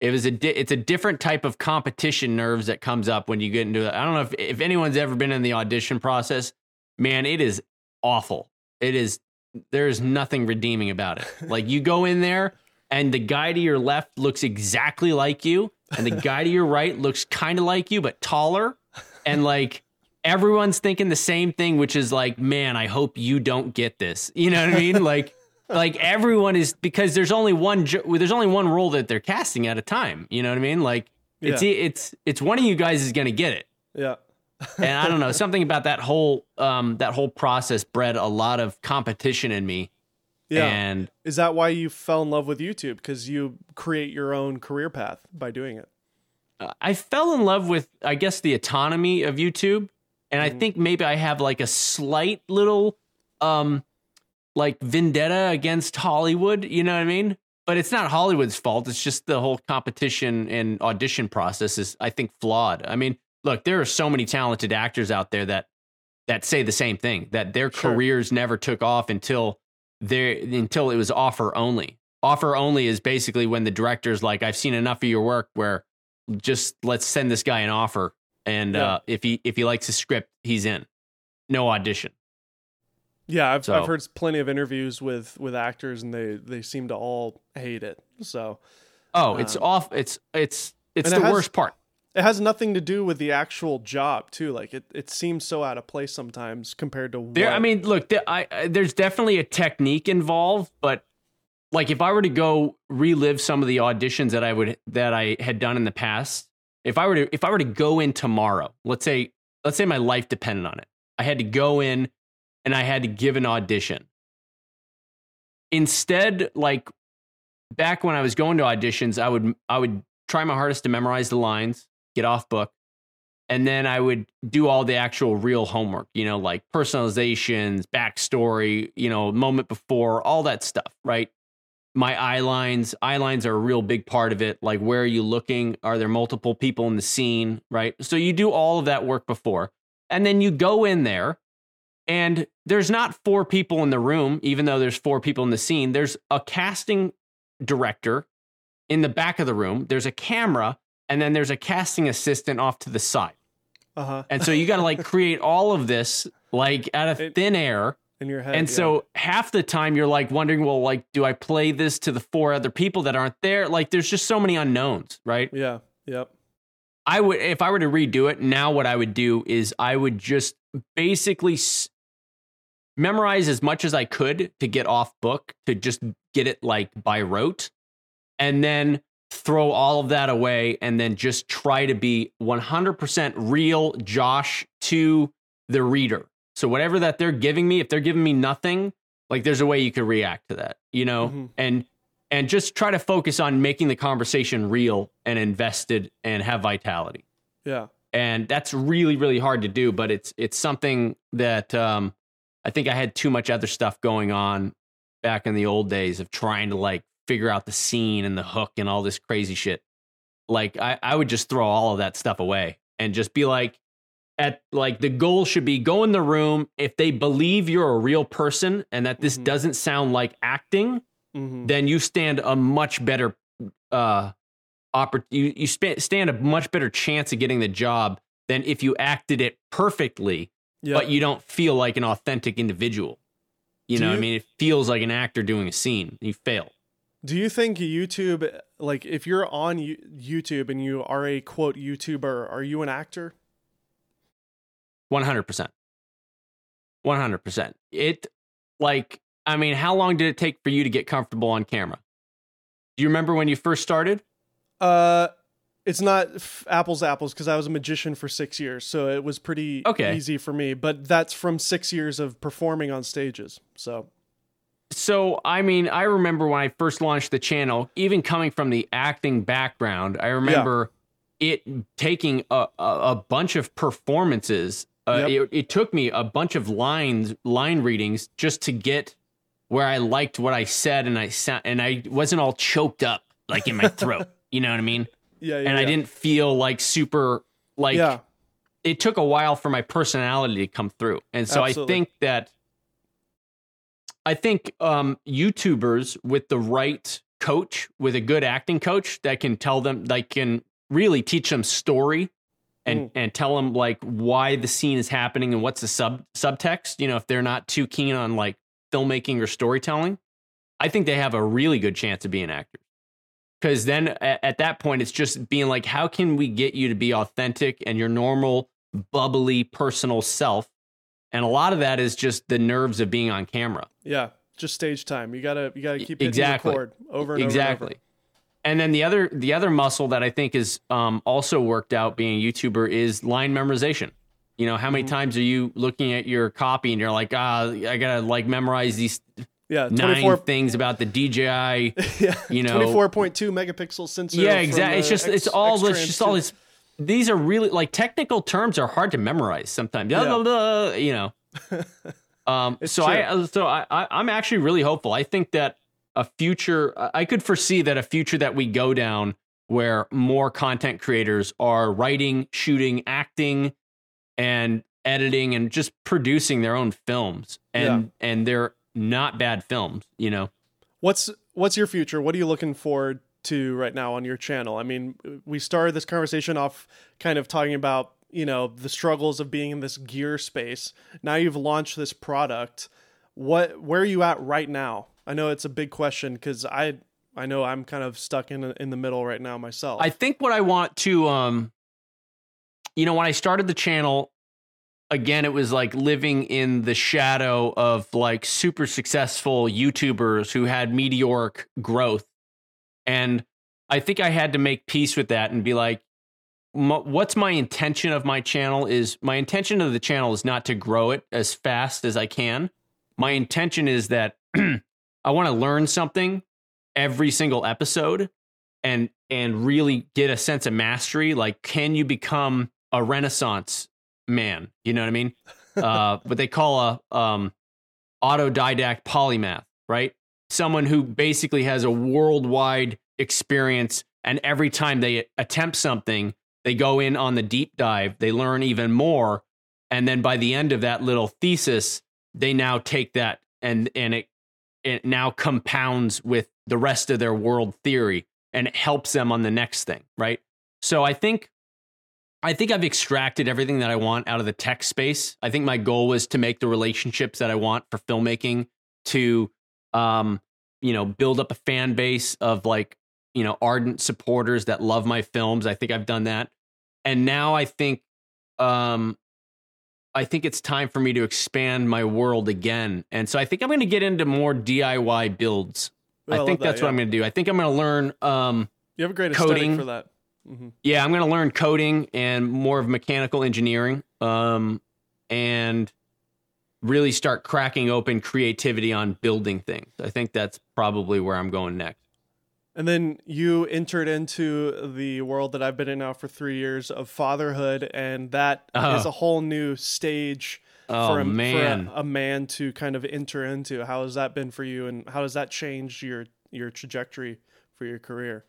It was a di- it's a different type of competition nerves that comes up when you get into it. I don't know if if anyone's ever been in the audition process. Man, it is awful. It is there is nothing redeeming about it. Like you go in there and the guy to your left looks exactly like you and the guy to your right looks kind of like you but taller and like everyone's thinking the same thing which is like man I hope you don't get this. You know what I mean? Like like everyone is because there's only one there's only one role that they're casting at a time, you know what I mean? Like it's Yeah. it's it's one of you guys is going to get it Yeah. and I don't know something about that whole um that whole process bred a lot of competition in me. Yeah. And Is that why you fell in love with YouTube? Because you create your own career path by doing it. Uh, I fell in love with I guess the autonomy of YouTube, and I Mhm. think maybe I have like a slight little um like vendetta against Hollywood. You know what I mean? But it's not Hollywood's fault. It's just the whole competition and audition process is I think flawed. I mean, look, there are so many talented actors out there that that say the same thing that their Sure. careers never took off until they until it was offer only. Offer only is basically when the director's like, I've seen enough of your work where just let's send this guy an offer, and Yeah. uh, if he if he likes the script, he's in. No audition. Yeah, I've, So- I've heard plenty of interviews with with actors, and they they seem to all hate it. So Oh, it's Um, off. It's it's it's and it the has- worst part. it has nothing to do with the actual job too. Like it, it seems so out of place sometimes compared to There, what- I mean, look, there, I, I, there's definitely a technique involved, but like if I were to go relive some of the auditions that I would that I had done in the past, if I were to if I were to go in tomorrow, let's say let's say my life depended on it, I had to go in and I had to give an audition. Instead, like back when I was going to auditions, I would I would try my hardest to memorize the lines, get off book, and then I would do all the actual real homework, you know, like personalizations, backstory, you know, moment before, all that stuff, right? My eye lines, eye lines are a real big part of it. Like, where are you looking? Are there multiple people in the scene, right? So you do all of that work before, and then you go in there, and there's not four people in the room, even though there's four people in the scene. There's a casting director in the back of the room, there's a camera, and then there's a casting assistant off to the side. uh-huh. And so you got to like create all of this like out of It- thin air. In your head. And yeah. so half the time you're like wondering, well, like, do I play this to the four other people that aren't there? Like, there's just so many unknowns, right? yeah, yep, I would, if I were to redo it now, what I would do is I would just basically s- memorize as much as I could to get off book, to just get it like by rote, and then throw all of that away and then just try to be 100% real Josh to the reader. So whatever that they're giving me, if they're giving me nothing, like there's a way you could react to that, you know? Mhm. And and just try to focus on making the conversation real and invested and have vitality. yeah, And that's really really hard to do, but it's it's something that um I think I had too much other stuff going on back in the old days of trying to like figure out the scene and the hook and all this crazy shit. Like I, I would just throw all of that stuff away and just be like, at like the goal should be go in the room if they believe you're a real person and that this Mhm. doesn't sound like acting, hmm then you stand a much better uh oppor- you you spa- stand a much better chance of getting the job than if you acted it perfectly yeah. but you don't feel like an authentic individual. You Do know what I mean? It feels like an actor doing a scene. You fail. Do you think YouTube, like, if you're on YouTube and you are a quote YouTuber, are you an actor? 100%. 100%. It like I mean, how long did it take for you to get comfortable on camera? Do you remember when you first started? Uh, it's not f- apples to apples because I was a magician for six years, so it was pretty Okay. easy for me. But that's from six years of performing on stages. So So, I mean, I remember when I first launched the channel, even coming from the acting background, I remember it taking a, a, a bunch of performances. Uh, Yep. it, it took me a bunch of lines, line readings, just to get where I liked what I said, and I sound, and I wasn't all choked up like in my throat. you know what I mean? yeah, yeah And I yeah. didn't feel like super like yeah, it took a while for my personality to come through. And so Absolutely. I think that I think um YouTubers with the right coach, with a good acting coach that can tell them that can really teach them story and Mm. and tell them like why the scene is happening and what's the sub subtext, you know, if they're not too keen on like filmmaking or storytelling, I think they have a really good chance of being actors. Because then at, at that point, it's just being like, how can we get you to be authentic and your normal, bubbly, personal self? And a lot of that is just the nerves of being on camera. yeah. Just stage time. You gotta you gotta keep Exactly. record over and exactly. over. And then the other the other muscle that I think is um, also worked out being a YouTuber is line memorization. You know, how many Mhm. times are you looking at your copy and you're like, ah, I gotta like memorize these Yeah, nine things about the DJI yeah, you know- twenty four point two megapixel sensor. yeah exactly it's just it's all it's just all two. this these are really like technical terms are hard to memorize sometimes Yeah. Blah, blah, blah, you know um so i uh, so I, I i'm actually really hopeful i think that a future I- could foresee that a future that we go down where more content creators are writing shooting acting and editing and just producing their own films and and they're not bad films you know What's what's your future? What are you looking forward to right now on your channel? I mean, we started this conversation off kind of talking about, you know, the struggles of being in this gear space. Now you've launched this product. What where are you at right now? I know it's a big question cuz I I know I'm kind of stuck in in the middle right now myself. I think what I want to, um, you know, when I started the channel, again, it was like living in the shadow of like super successful YouTubers who had meteoric growth. And I think I had to make peace with that and be like, what's my intention of my channel is my intention of the channel is not to grow it as fast as I can. My intention is that I want to learn something every single episode and and really get a sense of mastery like can you become a renaissance man? You know what i mean? Uh what they call a um autodidact polymath right? Someone who basically has a worldwide experience and every time they attempt something they go in on the deep dive they learn even more and then by the end of that little thesis they now take that and and it it now compounds with the rest of their world theory and it helps them on the next thing right? So i think i think i've extracted everything that i want out of the tech space. I think my goal was to make the relationships that i want for filmmaking to um you know build up a fan base of like you know ardent supporters that love my films. I think i've done that. And now i think um I think it's time for me to expand my world again. And so I think I'm going to get into more DIY builds. I I, love think that, that's yeah. what I'm going to do. I think I'm going to learn um you have a great coding. for that. Mm-hmm. yeah, I'm going to learn coding and more of mechanical engineering um and really start cracking open creativity on building things. I think that's probably where I'm going next. And then you entered into the world that I've been in now for three years of fatherhood, and that is Oh. a whole new stage Oh for, a, man. for a, a man to kind of enter into. How has that been for you, and how does that change your your trajectory for your career?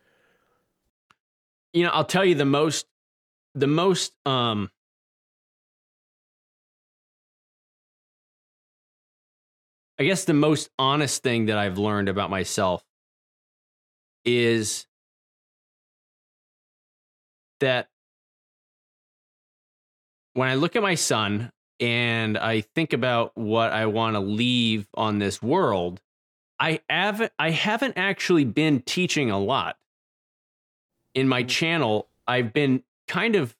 you know i'll tell you the most the most um i guess the most honest thing that i've learned about myself is that when i look at my son and i think about what i want to leave on this world i haven't i haven't actually been teaching a lot in my Mhm. channel i've been kind of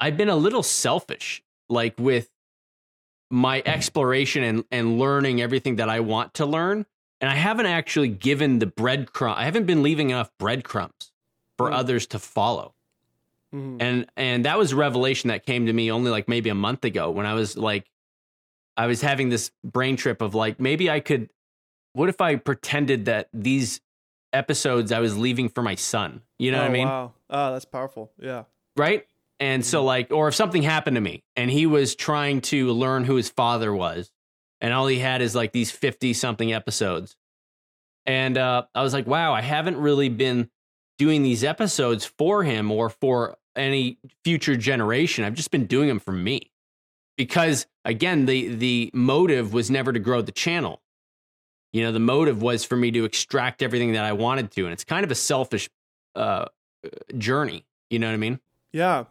i've been a little selfish like with my exploration and and learning everything that i want to learn and i haven't actually given the breadcrumb i haven't been leaving enough breadcrumbs for Mm. others to follow. Mhm. And and that was a revelation that came to me only like maybe a month ago when I was like I was having this brain trip of like maybe I could what if I pretended that these episodes I was leaving for my son? You know oh, what I mean? Wow. Oh, that's powerful. Yeah. right? And so, Mhm. like, or if something happened to me and he was trying to learn who his father was, and all he had is like these 50 something episodes. And uh, I was like, wow, I haven't really been doing these episodes for him or for any future generation. I've just been doing them for me. Because again, the the motive was never to grow the channel. You know, the motive was for me to extract everything that I wanted to. And it's kind of a selfish uh, journey. You know what I mean? Yeah.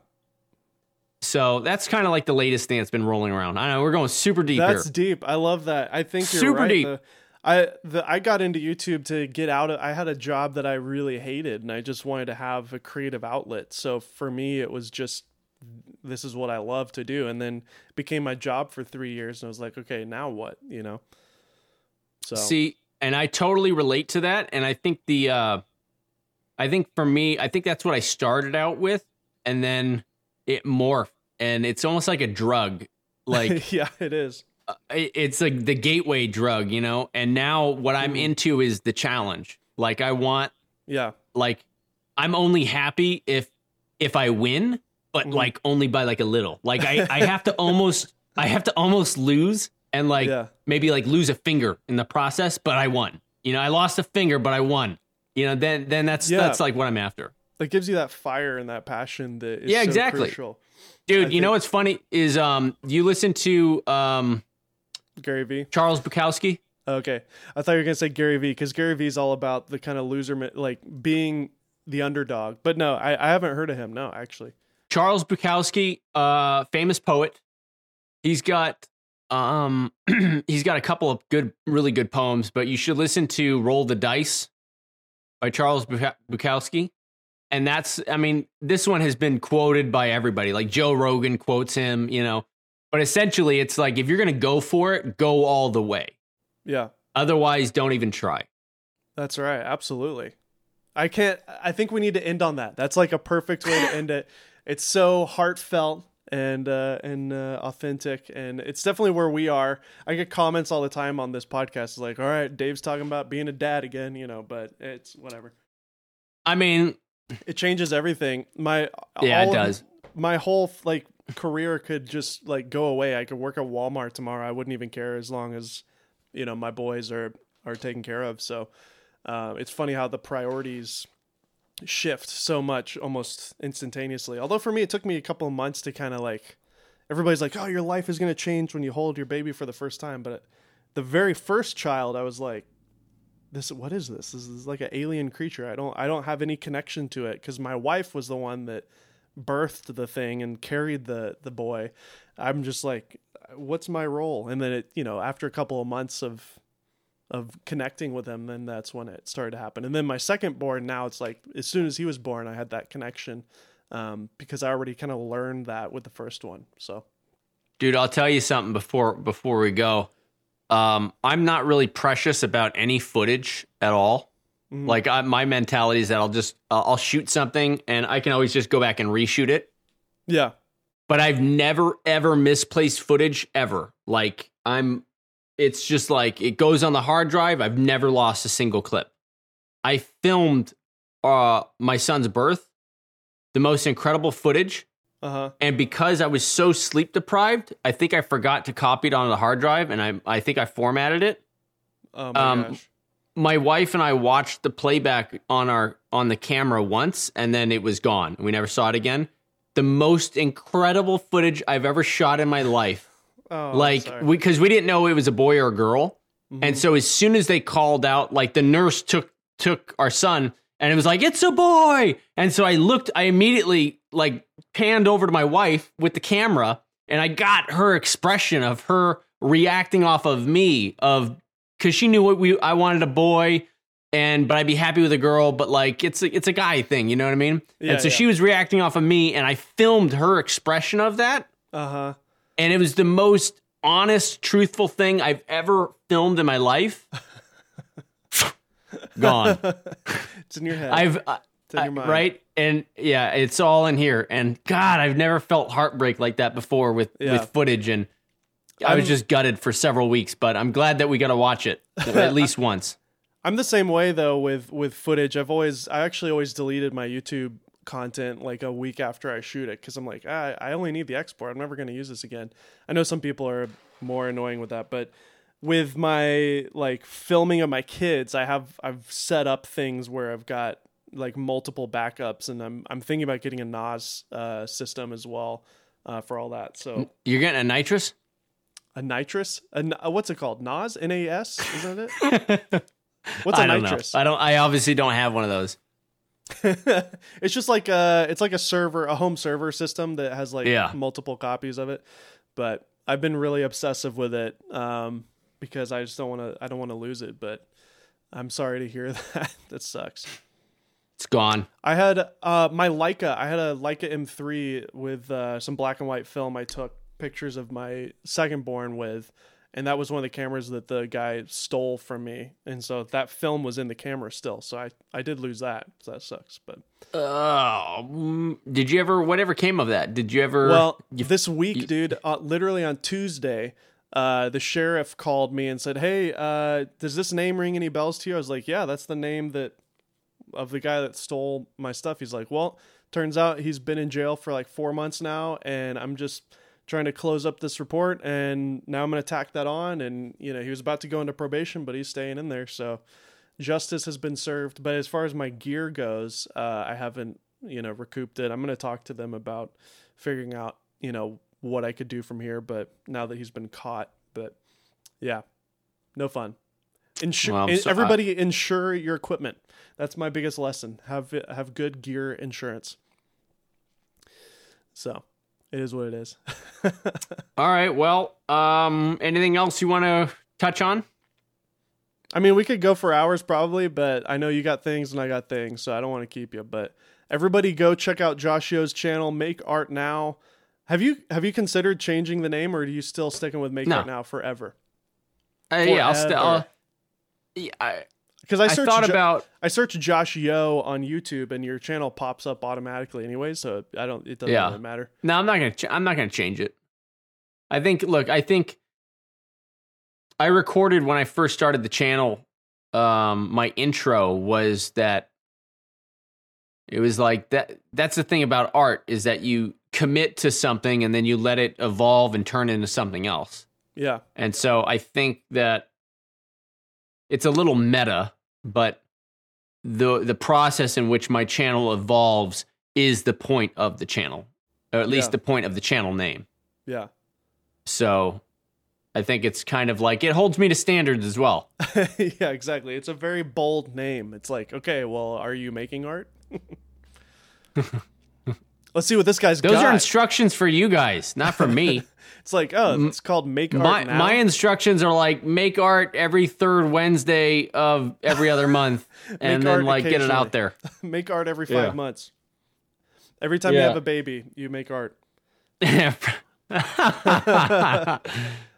So that's kind of like the latest thing that's been rolling around. I know we're going super deep That's here. deep. I love that. I think you're Super right. deep. The- I the I got into YouTube to get out of I had a job that I really hated and I just wanted to have a creative outlet. So for me it was just this is what I love to do and then became my job for 3 years and I was like, okay, now what, you know? So See, and I totally relate to that. And I think the, uh, I think for me, I think that's what I started out with, and then it morphed, and it's almost like a drug. Like yeah, it is. uh, it's like the gateway drug, you know. And now what I'm Mhm. into is the challenge. Like I want, Yeah. like, I'm only happy if if I win, but Mhm. like only by like a little. Like I I have to almost I have to almost lose and like yeah. maybe like lose a finger in the process, but I won. You know, I lost a finger, but I won. You know, then then that's Yeah. that's like what I'm after. That gives you that fire and that passion that is Yeah, so exactly. crucial. Dude, I you know what's funny is um you listen to um Gary Vee. Charles Bukowski. Okay, I thought you were gonna say Gary Vee because Gary Vee is all about the kind of loser, like being the underdog. But no, I, I haven't heard of him. No, actually. Charles Bukowski, uh famous poet. He's got um he's got a couple of good really good poems, but you should listen to Roll the Dice by Charles Bukowski. And that's I mean, this one has been quoted by everybody. Like Joe Rogan quotes him, you know. But essentially it's like if you're going to go for it, go all the way. Yeah, Otherwise, don't even try. that's right. Absolutely. I can't. I think we need to end on that. That's like a perfect way to end it. It's so heartfelt and uh, and uh, authentic, and it's definitely where we are. I get comments all the time on this podcast. It's like, all right, Dave's talking about being a dad again, you know, but it's whatever. I mean, It changes everything. My yeah, all it does. my whole like career could just like go away. I could work at Walmart tomorrow. I wouldn't even care as long as you know my boys are are taken care of. So uh, it's funny how the priorities shift so much almost instantaneously. Although for me, it took me a couple of months to kind of like everybody's like, "Oh, your life is going to change when you hold your baby for the first time." But the very first child, I was like, "This, what is this? This is like an alien creature. I don't, I don't have any connection to it because my wife was the one that birthed the thing and carried the the boy. I'm just like, what's my role? And then it, you know, after a couple of months of of connecting with him, then that's when it started to happen. And then my second born, now it's like as soon as he was born, I had that connection um, because I already kind of learned that with the first one. So Dude, I'll tell you something before before we go. Um, I'm not really precious about any footage at all. Mhm. Like I, my mentality is that I'll just uh, I'll shoot something and I can always just go back and reshoot it. yeah, But I've never ever misplaced footage ever. Like I'm, it's just like it goes on the hard drive. I've never lost a single clip. I filmed uh, my son's birth, the most incredible footage. Uh huh, And because I was so sleep deprived, I think I forgot to copy it onto the hard drive and I, I think I formatted it. oh my Um, gosh, My wife and I watched the playback on our on the camera once and then it was gone. We never saw it again. The most incredible footage I've ever shot in my life. oh, like sorry. we cuz we didn't know it was a boy or a girl. And Mhm. so as soon as they called out like the nurse took took our son and it was like it's a boy. And so I looked I immediately like panned over to my wife with the camera and I got her expression of her reacting off of me of cuz she knew what we I wanted a boy and but I'd be happy with a girl but like it's a, it's a guy thing, you know what I mean? Yeah, and so yeah. she was reacting off of me and I filmed her expression of that uh huh, and it was the most honest, truthful thing I've ever filmed in my life. Gone. it's in your head. I've uh, It's in your mind. right? And yeah, it's all in here. And God, I've never felt heartbreak like that before with Yeah. with footage. And I was I'm- just gutted for several weeks, but I'm glad that we got to watch it at least once. I'm the same way though with with footage. I've always I actually always deleted my YouTube content like a week after I shoot it because I'm like ah, I only need the export. I'm never going to use this again. I know some people are more annoying with that, but with my like filming of my kids, I have I've set up things where I've got like multiple backups, and I'm I'm thinking about getting a NAS uh, system as well uh, for all that. So You're getting a nitrous? a nitrous, a, uh, what's it called? NAS, N A S, isn't it? What's a I nitrous? know. I don't. I obviously don't have one of those. it's just like a it's like a server a home server system that has like Yeah. multiple copies of it but i've been really obsessive with it um because i just don't want to i don't want to lose it but i'm sorry to hear that that sucks It's gone. i had uh my leica i had a leica m3 with uh some black and white film i took pictures of my second born with and that was one of the cameras that the guy stole from me and so that film was in the camera still so i i did lose that so that sucks but Oh, mm, did you ever? Whatever came of that? Did you ever? Well, you- this week, you- dude, uh, literally on Tuesday, uh, the sheriff called me and said, "Hey, uh, does this name ring any bells to you?" I was like, "Yeah, that's the name that of the guy that stole my stuff." He's like, "Well, turns out he's been in jail for like four months now, and I'm just trying to close up this report, and now I'm gonna tack that on." And you know, he was about to go into probation, but he's staying in there, so justice has been served. But as far as my gear goes, uh, I haven't you know recouped it. I'm gonna talk to them about figuring out you know what I could do from here. But now that he's been caught, but yeah, no fun. Insure Well, so- everybody insure your equipment. That's my biggest lesson. Have have good gear insurance. So, it is what it is. all right. Well, um, anything else you want to touch on? I mean, we could go for hours probably, but I know you got things and I got things, so I don't want to keep you. But everybody, go check out Josh Yeo's channel, Make Art Now. Have you have you considered changing the name, or are you still sticking with Make No. Art Now forever? Uh, yeah, I'll. St- Forever. Yeah, I, Because I I searched thought Jo- about. I search Josh Yeo on YouTube, and your channel pops up automatically anyway, so I don't. It doesn't Yeah. really matter. No, I'm not gonna. Ch- I'm not gonna change it. I think. Look, I think. I recorded when I first started the channel. Um, my intro was that. It was like that. That's the thing about art is that you commit to something and then you let it evolve and turn into something else. Yeah, And so I think that it's a little meta, but the the process in which my channel evolves is the point of the channel, or at least Yeah. the point of the channel name. yeah, So I think it's kind of like it holds me to standards as well. yeah. Exactly. It's a very bold name. It's like, okay, well, are you making art? Let's see what this guy's Those got. Those are instructions for you guys, not for me. it's like, oh, it's called Make Art my Now. my instructions are like make art every third Wednesday of every other month, and then like get it out there. make art every five Yeah. months. Every time you have a baby, you make art.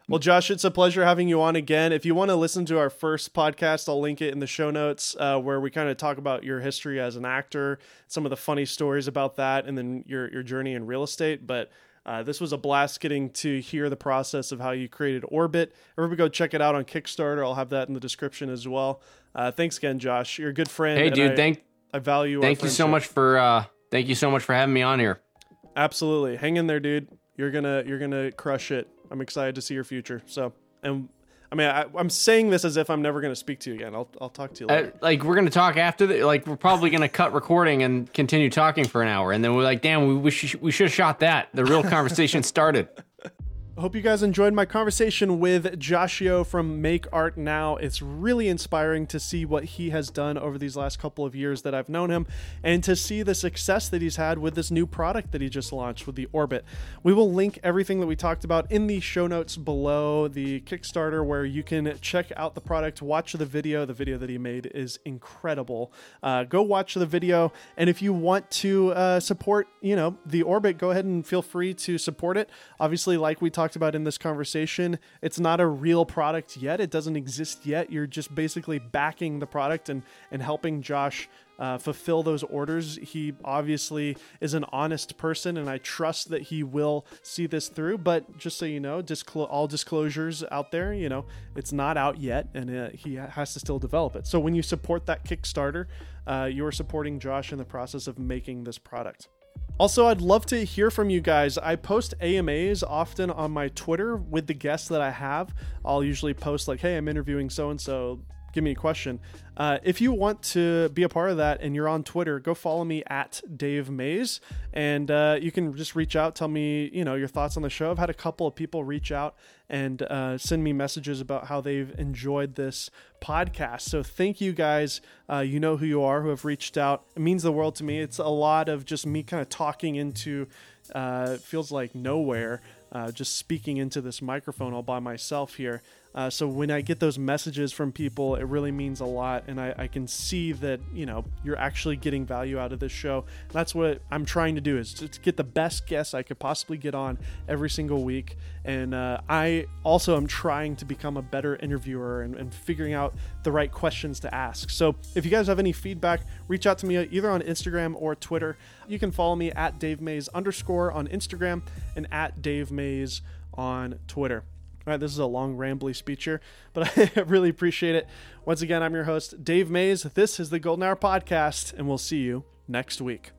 Well, Josh, it's a pleasure having you on again. If you want to listen to our first podcast, I'll link it in the show notes uh, where we kind of talk about your history as an actor, some of the funny stories about that, and then your your journey in real estate. But uh, this was a blast getting to hear the process of how you created Orbit. Everybody go check it out on Kickstarter. I'll have that in the description as well. Uh, thanks again, Josh. You're a good friend. hey, dude, I, thank I value. our thank you so much for uh, thank you so much for having me on here. Absolutely. Hang in there, dude. You're gonna you're gonna crush it. I'm excited to see your future. So, and I mean, I, I'm saying this as if I'm never gonna speak to you again. I'll I'll talk to you Uh, later. like we're gonna talk after the like we're probably gonna cut recording and continue talking for an hour, and then we're like, damn, we wish we should have shot that. The real conversation started. Hope you guys enjoyed my conversation with Josh Yeo from Make Art Now. It's really inspiring to see what he has done over these last couple of years that I've known him and to see the success that he's had with this new product that he just launched with the Orbit. We will link everything that we talked about in the show notes below the Kickstarter where you can check out the product, watch the video. The video that he made is incredible. Uh, go watch the video. And if you want to uh, support, you know, the Orbit, go ahead and feel free to support it. Obviously, like we talked about in this conversation, it's not a real product yet. It doesn't exist yet. You're just basically backing the product and and helping Josh uh, fulfill those orders. He obviously is an honest person, and I trust that he will see this through. But just so you know, disclo- all disclosures out there, you know, it's not out yet, and uh, he has to still develop it. So when you support that Kickstarter, uh, you are supporting Josh in the process of making this product. Also, I'd love to hear from you guys. I post AMAs often on my Twitter with the guests that I have. I'll usually post, like, hey, I'm interviewing so and so give me a question. Uh, if you want to be a part of that and you're on Twitter, go follow me at Dave Maze, and uh, you can just reach out, tell me you know your thoughts on the show. I've had a couple of people reach out and uh, send me messages about how they've enjoyed this podcast. So thank you guys. Uh, you know who you are who have reached out. It means the world to me. It's a lot of just me kind of talking into. Uh, feels like nowhere. Uh, just speaking into this microphone all by myself here. Uh, so when I get those messages from people, it really means a lot, and I, I, can see that you know you're actually getting value out of this show. That's what I'm trying to do is to get the best guests I could possibly get on every single week, and uh, I also am trying to become a better interviewer and, and figuring out the right questions to ask. So if you guys have any feedback, reach out to me either on Instagram or Twitter. You can follow me at Dave Maze underscore on Instagram and at Dave Maze on Twitter. All right, this is a long, rambly speech here, but I really appreciate it. Once again, I'm your host, Dave Maze. This is the Golden Hour Podcast, and we'll see you next week.